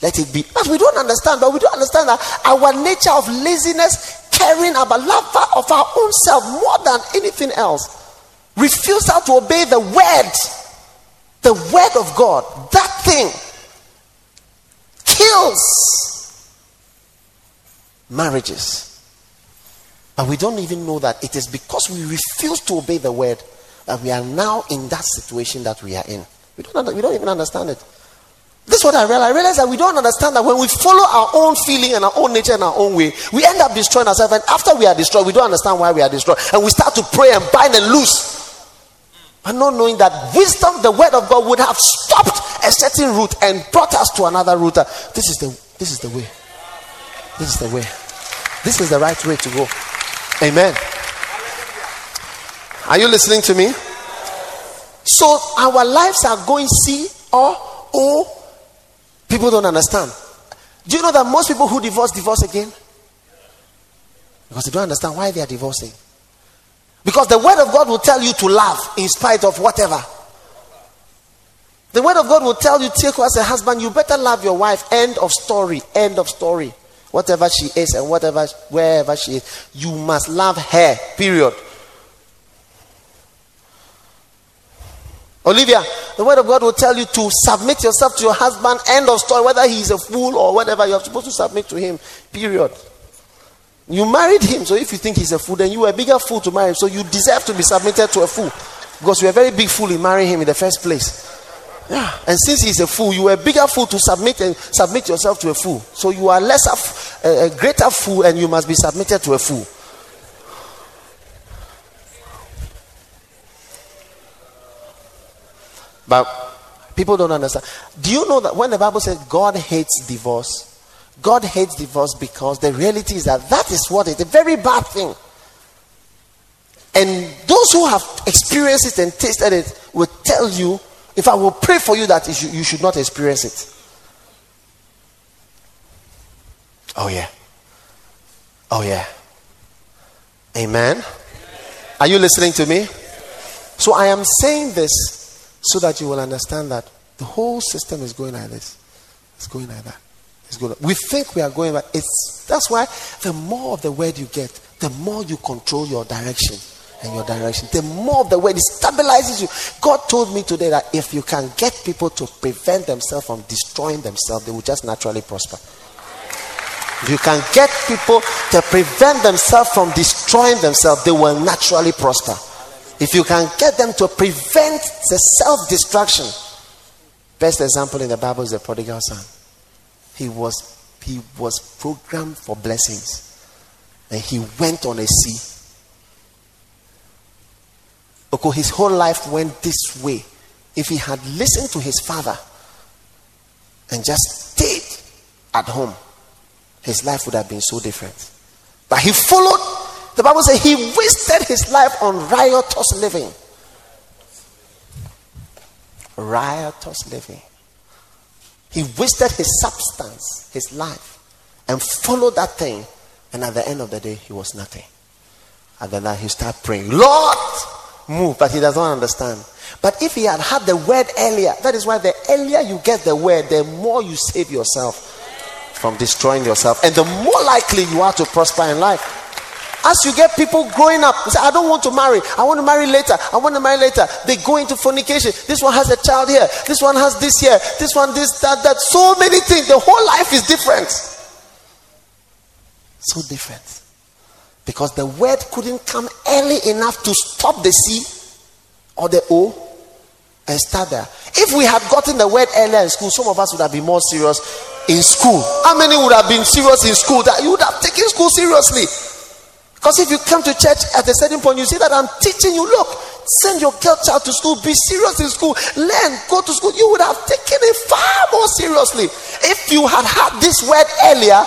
Let it be. But we don't understand, but we don't understand that our nature of laziness, caring about love of our own self more than anything else, refusal to obey the word, the word of God, that thing kills marriages. And we don't even know that it is because we refuse to obey the word that we are now in that situation that we are in. We don't, we don't even understand it. This is what I realize. I realize that we don't understand that when we follow our own feeling and our own nature and our own way, we end up destroying ourselves. And after we are destroyed, we don't understand why we are destroyed. And we start to pray and bind and loose. But not knowing that wisdom, the word of God, would have stopped a certain route and brought us to another route. Uh, this is the this is the way. This is the way. This is the right way to go. Amen. Are you listening to me? So our lives are going C or O. People don't understand. Do you know that most people who divorce divorce again? Because they don't understand why they are divorcing. Because the word of God will tell you to love in spite of whatever. The word of God will tell you, take her as a husband, you better love your wife. End of story. End of story. Whatever she is and whatever wherever she is, you must love her. Period. Olivia, the word of God will tell you to submit yourself to your husband. End of story. Whether he is a fool or whatever, you're supposed to submit to him. Period. You married him, so if you think he's a fool, then you were a bigger fool to marry him. So you deserve to be submitted to a fool. Because you were a very big fool in marrying him in the first place. Yeah. And since he's a fool, you were a bigger fool to submit and submit yourself to a fool. So you are lesser, a, a greater fool, and you must be submitted to a fool. But people don't understand. Do you know that when the Bible says God hates divorce, God hates divorce because the reality is that that is what it's a very bad thing. And those who have experienced it and tasted it will tell you, if I will pray for you that you should not experience it. Oh, yeah. Oh, yeah. Amen. Are you listening to me? So I am saying this so that you will understand that the whole system is going like this. It's going like that. It's good. We think we are going, but it's that's why the more of the word you get, the more you control your direction and your direction. The more of the word it stabilizes you. God told me today that if you can get people to prevent themselves from destroying themselves, they will just naturally prosper. If you can get people to prevent themselves from destroying themselves, they will naturally prosper. If you can get them to prevent the self destruction, best example in the Bible is the prodigal son. He was he was programmed for blessings. And he went on a sea. Okay his whole life went this way. If he had listened to his father and just stayed at home his life would have been so different. But he followed the bible says he wasted his life on riotous living riotous living he wasted his substance, his life, and followed that thing. And at the end of the day, he was nothing. And then he started praying, Lord, move. But he does not understand. But if he had had the word earlier, that is why the earlier you get the word, the more you save yourself from destroying yourself. And the more likely you are to prosper in life. As you get people growing up, say, I don't want to marry. I want to marry later. I want to marry later. They go into fornication. This one has a child here. This one has this here. This one, this, that, that. So many things. The whole life is different. So different. Because the word couldn't come early enough to stop the C or the O and start there. If we had gotten the word earlier in school, some of us would have been more serious in school. How many would have been serious in school that you would have taken school seriously? Because if you come to church at a certain point, you see that I'm teaching you. Look, send your girl child to school, be serious in school, learn, go to school. You would have taken it far more seriously. If you had had this word earlier,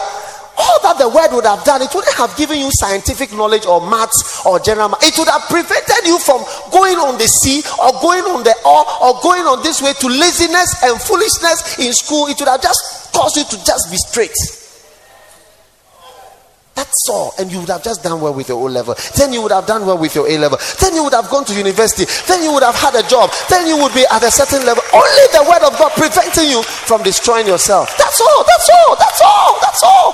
all that the word would have done, it wouldn't have given you scientific knowledge or maths or general. It would have prevented you from going on the sea or going on the or or going on this way to laziness and foolishness in school. It would have just caused you to just be straight. That's all. And you would have just done well with your O level. Then you would have done well with your A level. Then you would have gone to university. Then you would have had a job. Then you would be at a certain level. Only the word of God preventing you from destroying yourself. That's all. That's all. That's all. That's all.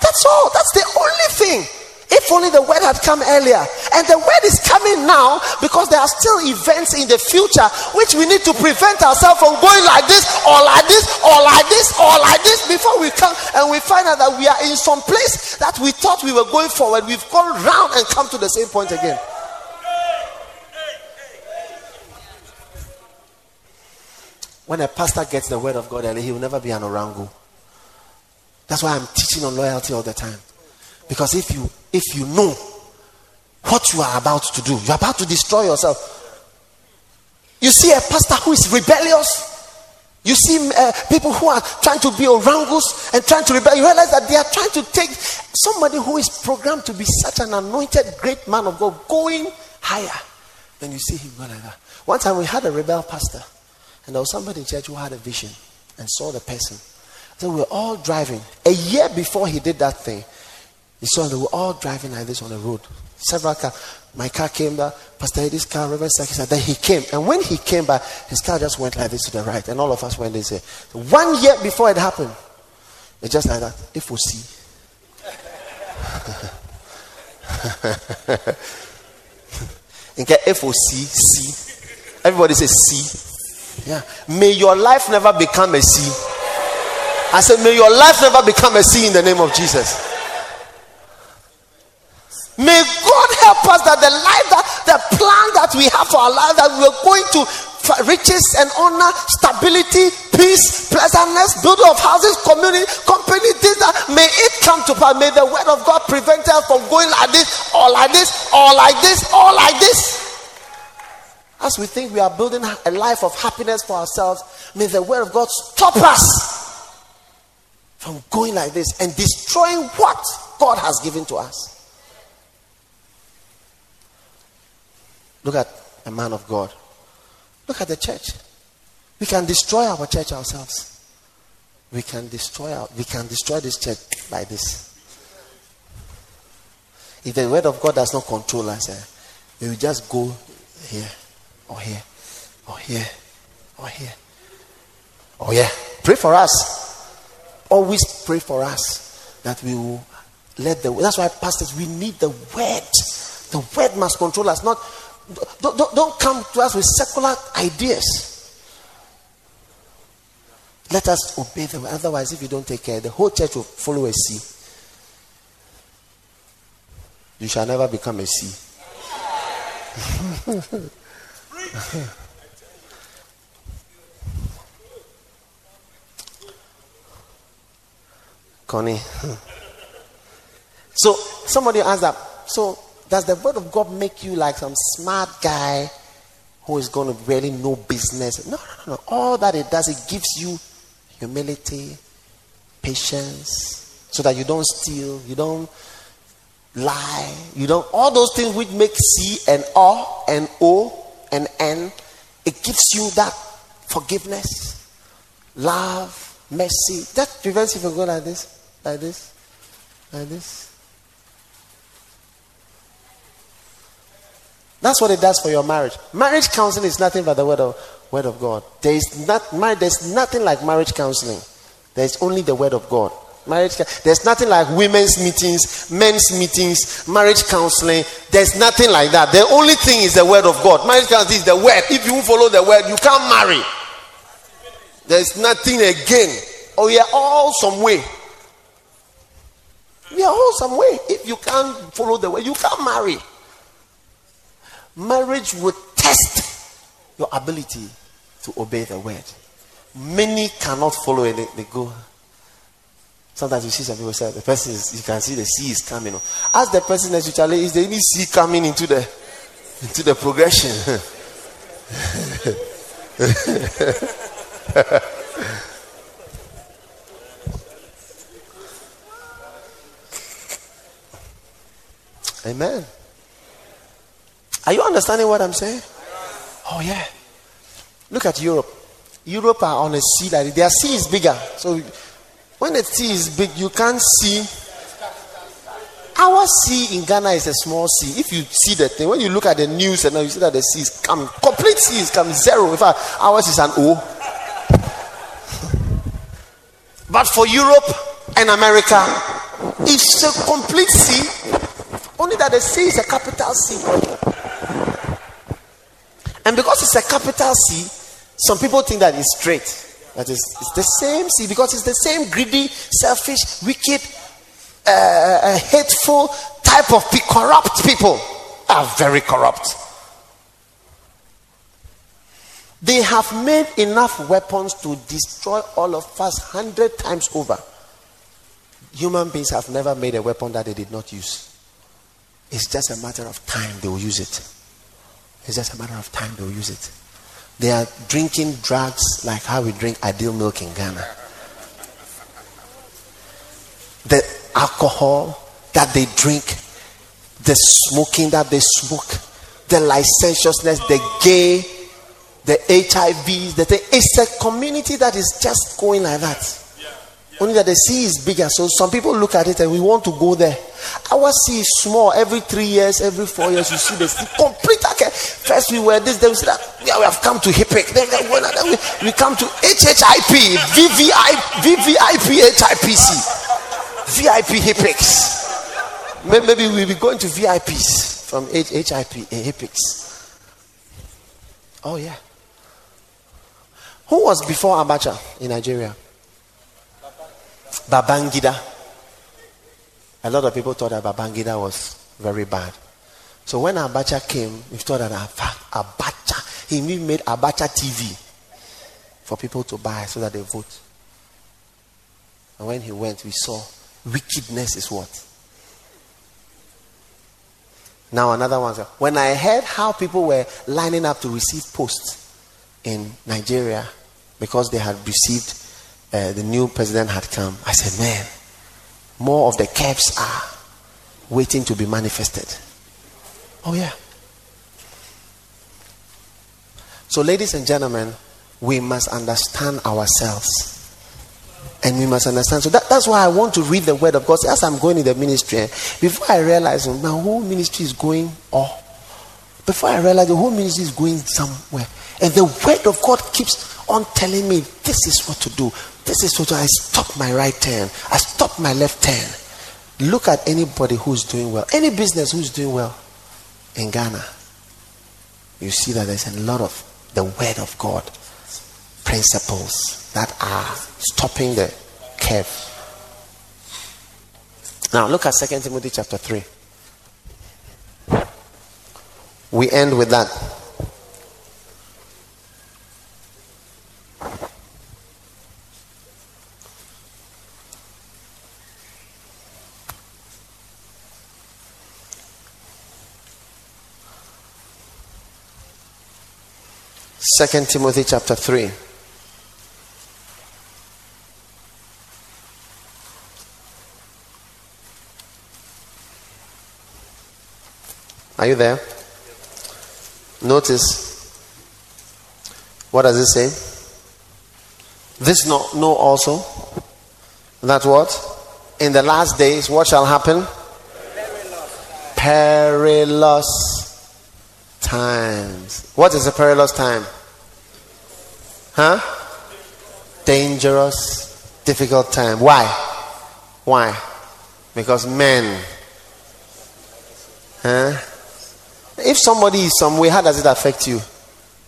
That's all. That's the only thing. If only the word had come earlier. And the word is coming now because there are still events in the future which we need to prevent ourselves from going like this, or like this, or like this, or like this before we come and we find out that we are in some place that we thought we were going forward. We've gone round and come to the same point again. When a pastor gets the word of God early, he will never be an orangu. That's why I'm teaching on loyalty all the time. Because if you if you know what you are about to do, you're about to destroy yourself. You see a pastor who is rebellious. You see uh, people who are trying to be orangos and trying to rebel. You realize that they are trying to take somebody who is programmed to be such an anointed great man of God going higher. Then you see him go like that. One time we had a rebel pastor, and there was somebody in church who had a vision and saw the person so we were all driving. A year before he did that thing, he saw they were all driving like this on the road. Several cars. My car came back. Pastor Eddie's car, Reverend Sakis. Then he came. And when he came back, his car just went like this to the right. And all of us went this way. One year before it happened, it's just like that. If we see. Okay, F O C C. Everybody says C. Yeah. May your life never become a C. I said, May your life never become a sin in the name of Jesus. May God help us that the life that the plan that we have for our life that we're going to riches and honor, stability, peace, pleasantness, building of houses, community, company, this that may it come to pass. May the word of God prevent us from going like this, or like this, or like this, or like this. As we think we are building a life of happiness for ourselves, may the word of God stop us from going like this and destroying what God has given to us. Look at a man of God. Look at the church. We can destroy our church ourselves. We can destroy our, we can destroy this church by this. If the word of God does not control us, eh, we will just go here or here or here or here. Oh yeah. Pray for us always pray for us that we will let the that's why pastors we need the word the word must control us not don't, don't, don't come to us with secular ideas let us obey them otherwise if you don't take care the whole church will follow a c you shall never become a c Connie. so somebody asked that. So does the word of God make you like some smart guy who is going to really know business? No, no, no. All that it does, it gives you humility, patience, so that you don't steal, you don't lie, you don't all those things which make C and R and O and N. It gives you that forgiveness, love, mercy. That prevents you from going like this. Like this. Like this. That's what it does for your marriage. Marriage counseling is nothing but the word of, word of God. There is not, there's nothing like marriage counseling. There's only the word of God. Marriage. There's nothing like women's meetings, men's meetings, marriage counseling. There's nothing like that. The only thing is the word of God. Marriage counseling is the word. If you follow the word, you can't marry. There's nothing again. Oh, yeah, all some way. We are all some way. If you can't follow the way, you can't marry. Marriage will test your ability to obey the word. Many cannot follow it, they, they go. Sometimes you see some people say the person is, you can see the sea is coming. Ask the person next to Charlie, is there any sea coming into the into the progression? Amen. Are you understanding what I'm saying? Oh, yeah. Look at Europe. Europe are on a sea like their sea is bigger. So when the sea is big, you can't see. Our sea in Ghana is a small sea. If you see the thing, when you look at the news and now you see that the sea is coming, complete sea is coming zero. In fact, ours is an O. but for Europe and America, it's a complete sea. Only that the sea is a capital sea. And because it's a capital C, some people think that it's straight. That is, it's the same C because it's the same greedy, selfish, wicked, uh, uh, hateful type of corrupt people are very corrupt. They have made enough weapons to destroy all of us hundred times over. Human beings have never made a weapon that they did not use. It's just a matter of time they will use it. It's just a matter of time they'll use it. They are drinking drugs like how we drink ideal milk in Ghana. The alcohol that they drink, the smoking that they smoke, the licentiousness, the gay, the HIV, the thing. It's a community that is just going like that. Only that the sea is bigger. So some people look at it and we want to go there. Our sea is small. Every three years, every four years, you see the sea complete. Okay. First we were this, then we said that yeah, we have come to HIPIC. Then, then, then we, we come to HHIP, VVI, VVIP, HIPC, VIP HIPICs. Maybe we'll be going to VIPs from eh, HIP, HIPICs. Oh, yeah. Who was before Abacha in Nigeria? Babangida. A lot of people thought that Babangida was very bad. So when Abacha came, we thought that ah, Abacha, he even made Abacha TV for people to buy so that they vote. And when he went, we saw wickedness is what? Now another one. When I heard how people were lining up to receive posts in Nigeria because they had received uh, the new president had come, I said, man, more of the caps are waiting to be manifested. Oh, yeah. So, ladies and gentlemen, we must understand ourselves. And we must understand. So that, that's why I want to read the word of God. As I'm going in the ministry, eh, before I realize my whole ministry is going off, before I realize the whole ministry is going somewhere. And the word of God keeps on telling me this is what to do. This is what I stop my right turn. I stop my left turn. Look at anybody who's doing well, any business who's doing well in Ghana. You see that there's a lot of the word of God principles that are stopping the curve. Now look at 2 Timothy chapter 3. We end with that. Second Timothy chapter 3. Are you there? Notice what does it say? This know, know also that what? In the last days, what shall happen? Perilous times. What is a perilous time? Huh? Dangerous, difficult time. Why? Why? Because men. Huh? If somebody is some way, how does it affect you?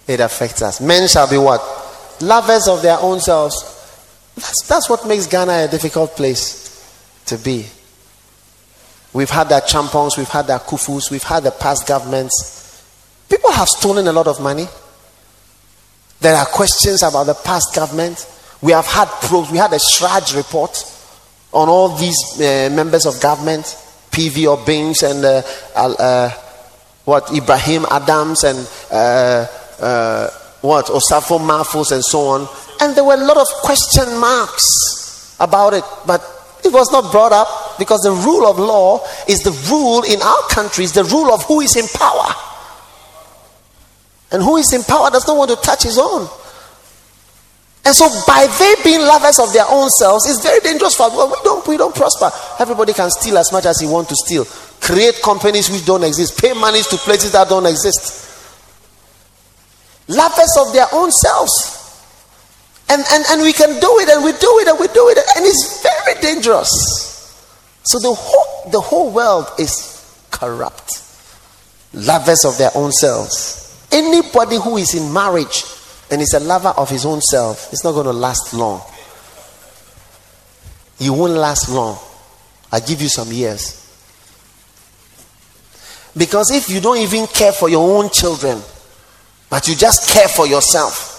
It affects us. Men shall be what? Lovers of their own selves. That's, that's what makes Ghana a difficult place to be. We've had the champons, we've had the Kufuors, we've had the past governments. People have stolen a lot of money. There are questions about the past government. We have had probes. We had a Shraj report on all these uh, members of government, PV Obengs and uh, uh, what Ibrahim Adams and uh, uh, what Osafo-Maafo and so on. And there were a lot of question marks about it, but it was not brought up because the rule of law is the rule in our countries, the rule of who is in power. And who is in power does not want to touch his own. And so, by they being lovers of their own selves, it's very dangerous for us. Well, we don't, we don't prosper. Everybody can steal as much as he wants to steal. Create companies which don't exist. Pay monies to places that don't exist. Lovers of their own selves. And, and, and we can do it, and we do it, and we do it, and it's very dangerous. So the whole, the whole world is corrupt. Lovers of their own selves. Anybody who is in marriage and is a lover of his own self, it's not going to last long. You won't last long. I give you some years. Because if you don't even care for your own children, but you just care for yourself,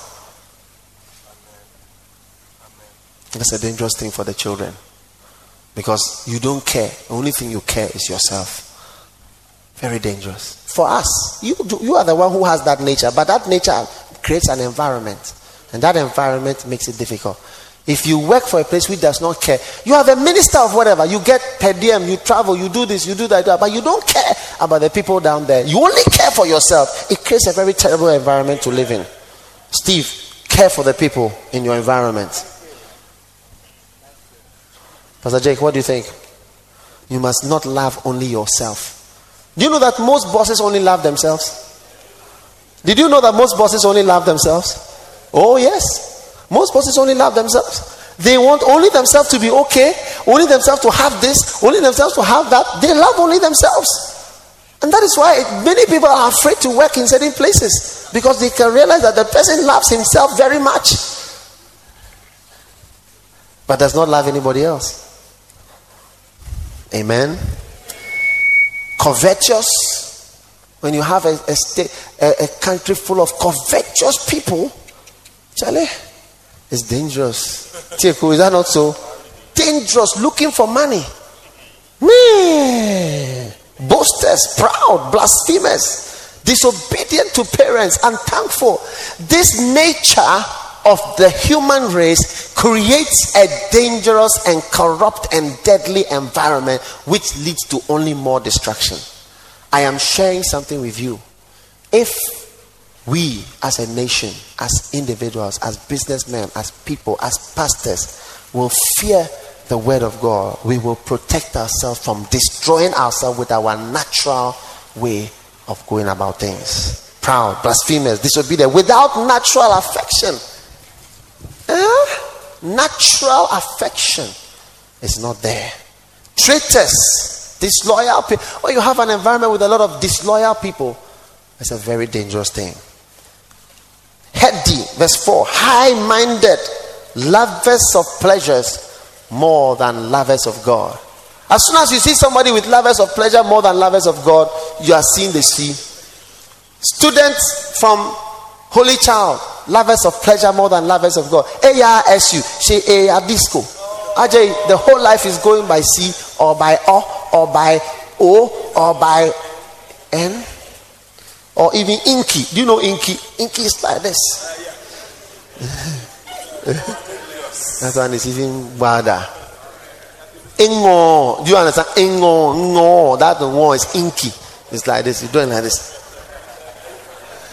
that's a dangerous thing for the children. Because you don't care. The only thing you care is yourself. Very dangerous. For us, you, do, you are the one who has that nature, but that nature creates an environment, and that environment makes it difficult. If you work for a place which does not care, you are the minister of whatever. You get per diem, you travel, you do this, you do that, but you don't care about the people down there. You only care for yourself. It creates a very terrible environment to live in. Steve, care for the people in your environment. Pastor Jake, what do you think? You must not love only yourself. Do you know that most bosses only love themselves? Did you know that most bosses only love themselves? Oh, yes. Most bosses only love themselves. They want only themselves to be okay, only themselves to have this, only themselves to have that. They love only themselves. And that is why many people are afraid to work in certain places because they can realize that the person loves himself very much but does not love anybody else. Amen. Covetous when you have a, a, state, a, a country full of covetous people, Charlie, it's dangerous. Tieko, is that not so? Dangerous, looking for money. Me, boasters, proud, blasphemous, disobedient to parents, unthankful. This nature of the human race creates a dangerous and corrupt and deadly environment which leads to only more destruction. I am sharing something with you. If we as a nation, as individuals, as businessmen, as people, as pastors will fear the word of God, we will protect ourselves from destroying ourselves with our natural way of going about things. Proud, blasphemous, disobedient, without natural affection. Natural affection is not there. Traitors, Disloyal people. When you have an environment with a lot of disloyal people, it's a very dangerous thing. Heady, verse 4 high minded, lovers of pleasures more than lovers of God. As soon as you see somebody with lovers of pleasure more than lovers of God, you are seeing the sea. Students from Holy Child, lovers of pleasure more than lovers of God. ARSU, she a disco. Ajay, the whole life is going by C or by O or by O or by N or even inky. Do you know inky? Inky is like this. that one is even badder. Ingo. Do you understand? Ingo, no. That one is inky. It's like this. You're doing like this.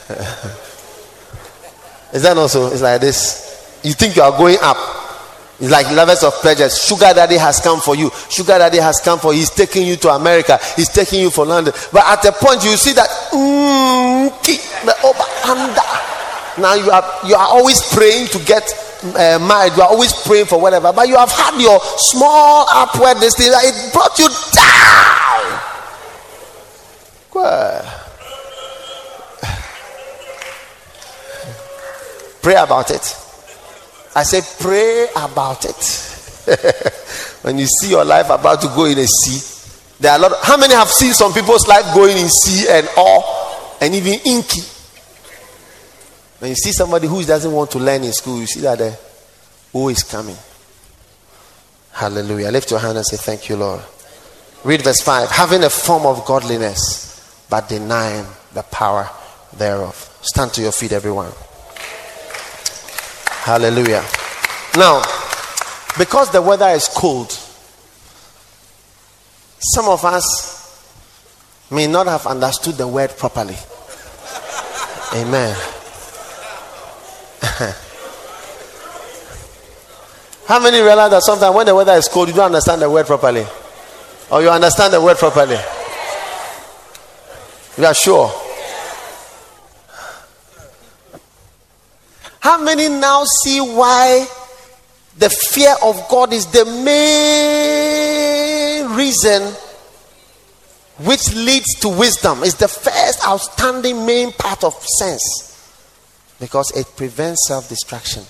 is that also? It's like this. You think you are going up. It's like lovers of pleasures. Sugar daddy has come for you. Sugar daddy has come for you. He's taking you to America. He's taking you for London. But at a point you see that mm, now you are you are always praying to get uh, married, you are always praying for whatever, but you have had your small upward thing, it brought you down. Pray about it. I say, pray about it. when you see your life about to go in a sea, there are a lot. Of, how many have seen some people's life going in sea and all, and even inky? When you see somebody who doesn't want to learn in school, you see that the who is coming. Hallelujah. Lift your hand and say, Thank you, Lord. Read verse 5. Having a form of godliness, but denying the power thereof. Stand to your feet, everyone. Hallelujah. Now, because the weather is cold, some of us may not have understood the word properly. Amen. How many realize that sometimes when the weather is cold, you don't understand the word properly? Or you understand the word properly? You are sure? How many now see why the fear of God is the main reason which leads to wisdom? Is the first outstanding main part of sense because it prevents self destruction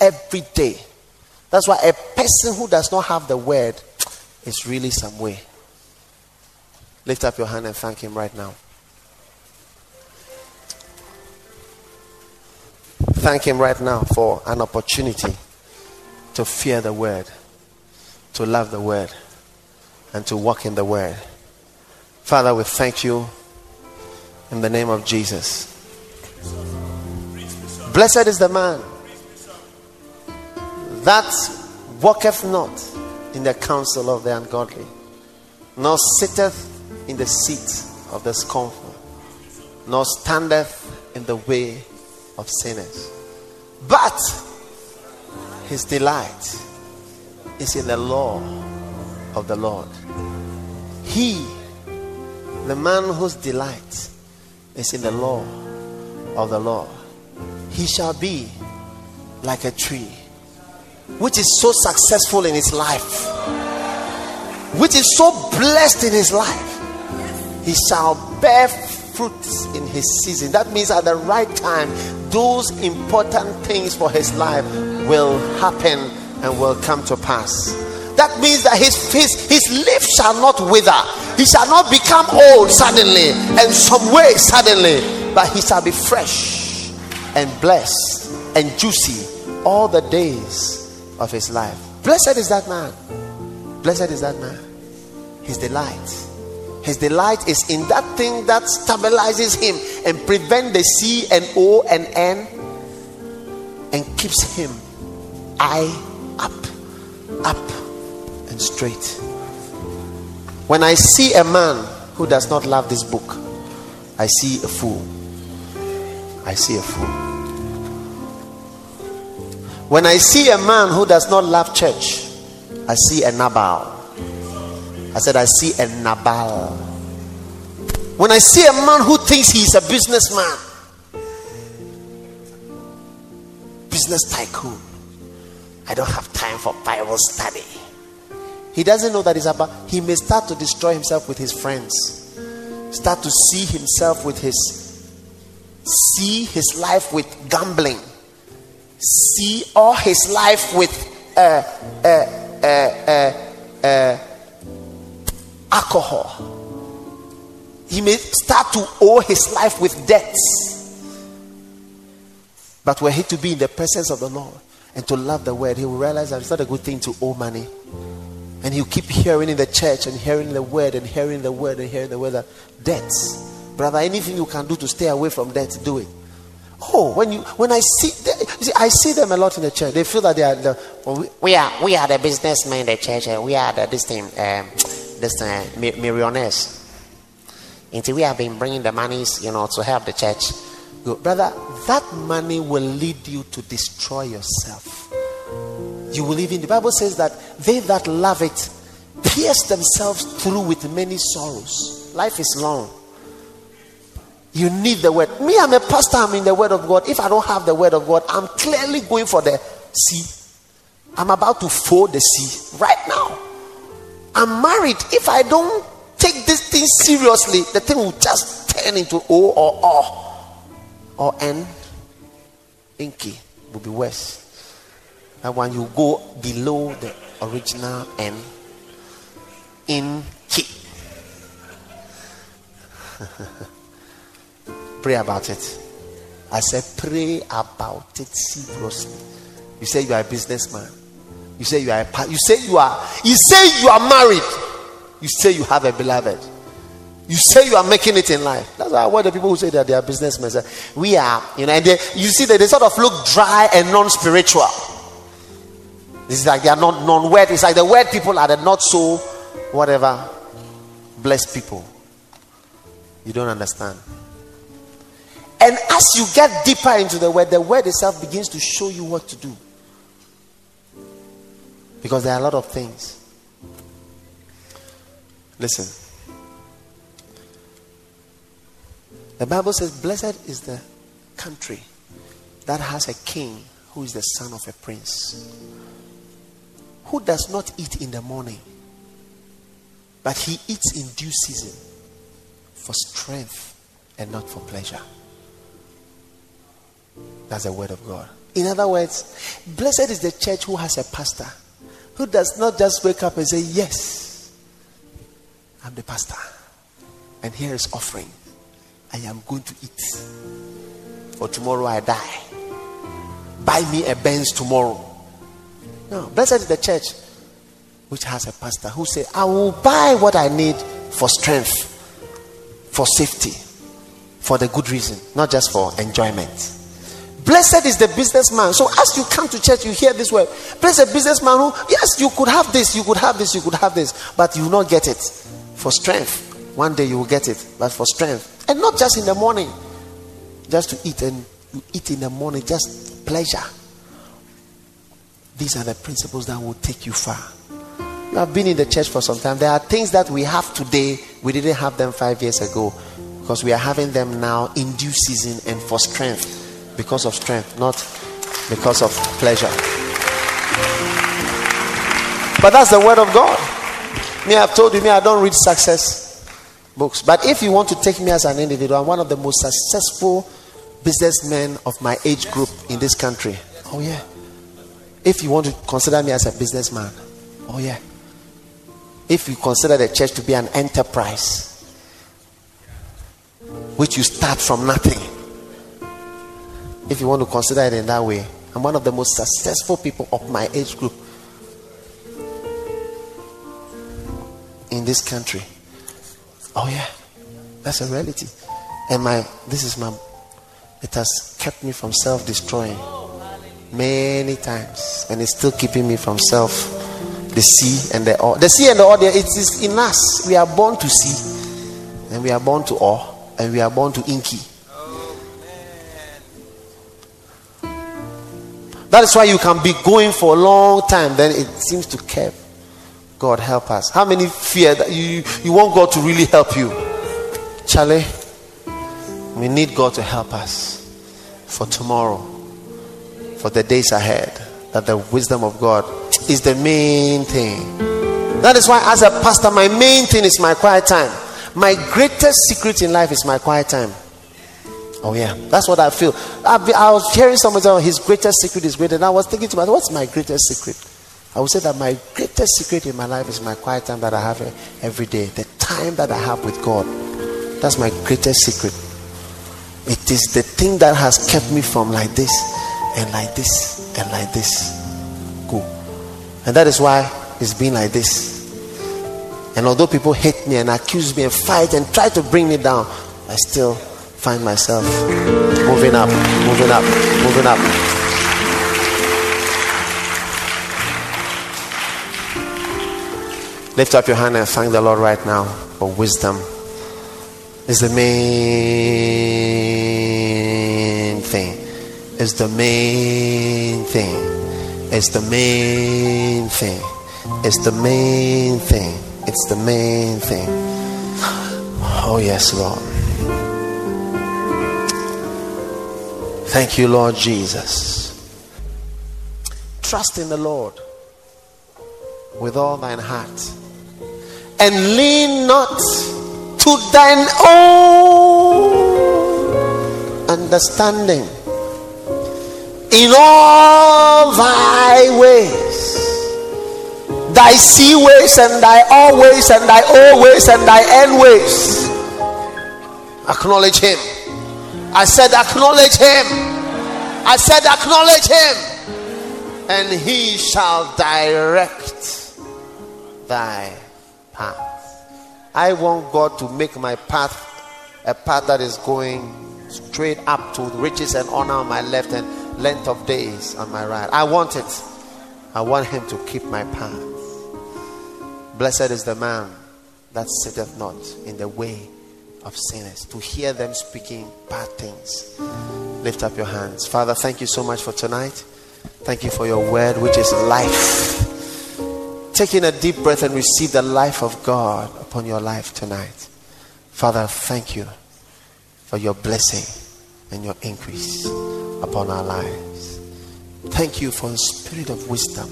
every day. That's why a person who does not have the word is really some way. Lift up your hand and thank him right now. Thank him right now for an opportunity to fear the word, to love the word, and to walk in the word. Father, we thank you in the name of Jesus. Blessed is the man that walketh not in the counsel of the ungodly, nor sitteth in the seat of the scornful, nor standeth in the way of sinners. But his delight is in the law of the Lord. He, the man whose delight is in the law of the Lord he shall be like a tree which is so successful in his life, which is so blessed in his life. He shall bear fruits in his season. That means at the right time, those important things for his life will happen and will come to pass. That means that his, his, his leaf shall not wither. He shall not become old suddenly and some way suddenly, but he shall be fresh and blessed and juicy all the days of his life. Blessed is that man. Blessed is that man. His delight. His delight is in that thing that stabilizes him and prevent the C and O and N and keeps him eye up, up and straight. When I see a man who does not love this book, I see a fool. I see a fool. When I see a man who does not love church, I see a Nabal. I said, I see a Nabal. When I see a man who thinks he's a businessman, business tycoon, I don't have time for Bible study. He doesn't know that it's about, he may start to destroy himself with his friends, start to see himself with his see his life with gambling, see all his life with uh, uh, uh, uh, alcohol. He may start to owe his life with debts. But were he to be in the presence of the Lord and to love the word, he will realize that it's not a good thing to owe money. And he'll keep hearing in the church and hearing the word and hearing the word and hearing the word that debts Brother, anything you can do to stay away from debt, do it. Oh, when you when I see, you see, I see them a lot in the church. They feel that they are the we, we, are we are the businessmen in the church. and we are the this thing um, this uh, millionaires. Until we have been bringing the monies, you know, to help the church. Brother, that money will lead you to destroy yourself. You will even the Bible says that they that love it pierce themselves through with many sorrows. Life is long. You need the word. Me, I'm a pastor, I'm in the word of God. If I don't have the word of God, I'm clearly going for the sea. I'm about to fold the sea right now. I'm married. If I don't take this thing seriously, the thing will just turn into O or O or N. Inky will be worse. And when you go below the original N, in key. pray about it. I said, pray about it seriously. You say you are a businessman. You say you are a you say you are you say you are married. You say you have a beloved. You say you are making it in life. That's why the people who say that they are businessmen say, we are, you know, and they, you see that they sort of look dry and non-spiritual. This is like they are not non-word. It's like the word people are the not so whatever blessed people. You don't understand. And as you get deeper into the word, the word itself begins to show you what to do. Because there are a lot of things. Listen. The Bible says, Blessed is the country that has a king who is the son of a prince, who does not eat in the morning, but he eats in due season for strength and not for pleasure. That's the word of God. In other words, blessed is the church who has a pastor who does not just wake up and say, Yes, I'm the pastor, and here is offering. I am going to eat. For tomorrow I die. Buy me a Benz tomorrow. No, blessed is the church which has a pastor who say, I will buy what I need for strength, for safety, for the good reason, not just for enjoyment. Blessed is the businessman. So as you come to church, you hear this word. Blessed businessman who, yes, you could have this, you could have this, you could have this, but you will not get it for strength. One day you will get it, but for strength. And not just in the morning, just to eat and you eat in the morning, just pleasure. These are the principles that will take you far. You have been in the church for some time. There are things that we have today, we didn't have them five years ago because we are having them now in due season and for strength because of strength, not because of pleasure. But that's the word of God. Me, I've told you, me, I don't read success books. But if you want to take me as an individual, I'm one of the most successful businessmen of my age group in this country. Oh, yeah. If you want to consider me as a businessman, oh, yeah. If you consider the church to be an enterprise, which you start from nothing, if you want to consider it in that way, I'm one of the most successful people of my age group in this country. Oh yeah, that's a reality. And my this is my it has kept me from self-destroying many times, and it's still keeping me from self. The sea and the awe. The sea and the awe, it is in us. We are born to see, and we are born to awe, and we are born to inky. That is why you can be going for a long time, then it seems to curb. God help us. How many fear that you, you want God to really help you? Charlie, we need God to help us for tomorrow, for the days ahead. That the wisdom of God is the main thing. That is why, as a pastor, my main thing is my quiet time. My greatest secret in life is my quiet time. Oh yeah, that's what I feel. I, I was hearing someone say, oh, "His greatest secret is greater." And I was thinking to myself, "What's my greatest secret?" I would say that my greatest secret in my life is my quiet time that I have every day. The time that I have with God. That's my greatest secret. It is the thing that has kept me from like this and like this and like this. Go. And that is why it's been like this. And although people hate me and accuse me and fight and try to bring me down, I still find myself moving up, moving up, moving up. Lift up your hand and thank the Lord right now for wisdom. It's the main thing. Is the main thing. It's the main thing. It's the main thing. It's the main thing. Oh, yes, Lord. Thank you, Lord Jesus. Trust in the Lord with all thine heart and lean not to thine own understanding. In all thy ways, thy sea ways and thy all ways and thy all ways and thy end ways, acknowledge him. I said, acknowledge him. I said, acknowledge him. And he shall direct thy path. I want God to make my path a path that is going straight up to riches and honor on my left and length of days on my right. I want it. I want him to keep my path. Blessed is the man that sitteth not in the way of sinners, to hear them speaking bad things. Lift up your hands. Father, thank you so much for tonight. Thank you for your word, which is life. Taking a deep breath and receive the life of God upon your life tonight. Father, thank you for your blessing and your increase upon our lives. Thank you for the spirit of wisdom.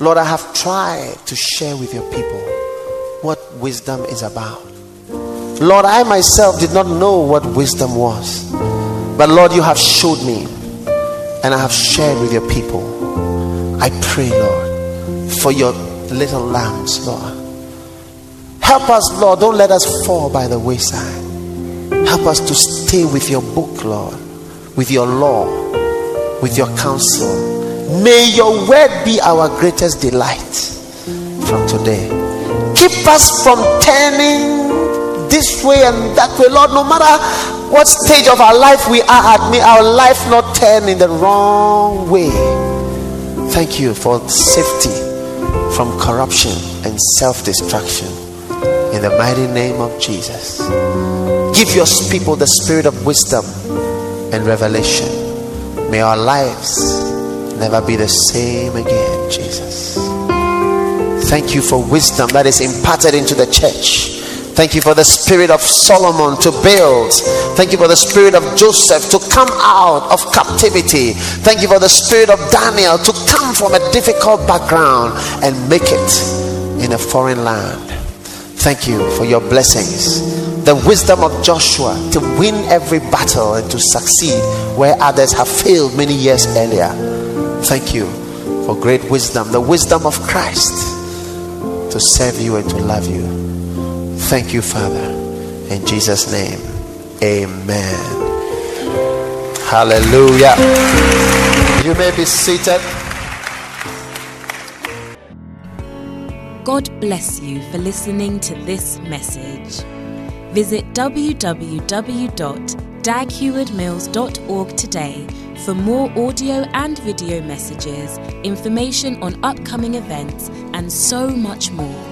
Lord, I have tried to share with your people what wisdom is about. Lord, I myself did not know what wisdom was. But Lord, you have showed me and I have shared with your people. I pray, Lord, for your little lambs, Lord. Help us, Lord. Don't let us fall by the wayside. Help us to stay with your book, Lord, with your law, with your counsel. May your word be our greatest delight from today. Keep us from turning this way and that way, Lord. No matter what stage of our life we are at, may our life not turn in the wrong way. Thank you for safety from corruption and self destruction. In the mighty name of Jesus. Give your people the spirit of wisdom and revelation. May our lives never be the same again, Jesus. Thank you for wisdom that is imparted into the church. Thank you for the spirit of Solomon to build. Thank you for the spirit of Joseph to come out of captivity. Thank you for the spirit of Daniel to come from a difficult background and make it in a foreign land. Thank you for your blessings. The wisdom of Joshua to win every battle and to succeed where others have failed many years earlier. Thank you for great wisdom, the wisdom of Christ to serve you and to love you. Thank you, Father. In Jesus' name, amen. Hallelujah. You may be seated. God bless you for listening to this message. Visit www.daghewardmills.org today for more audio and video messages, information on upcoming events, and so much more.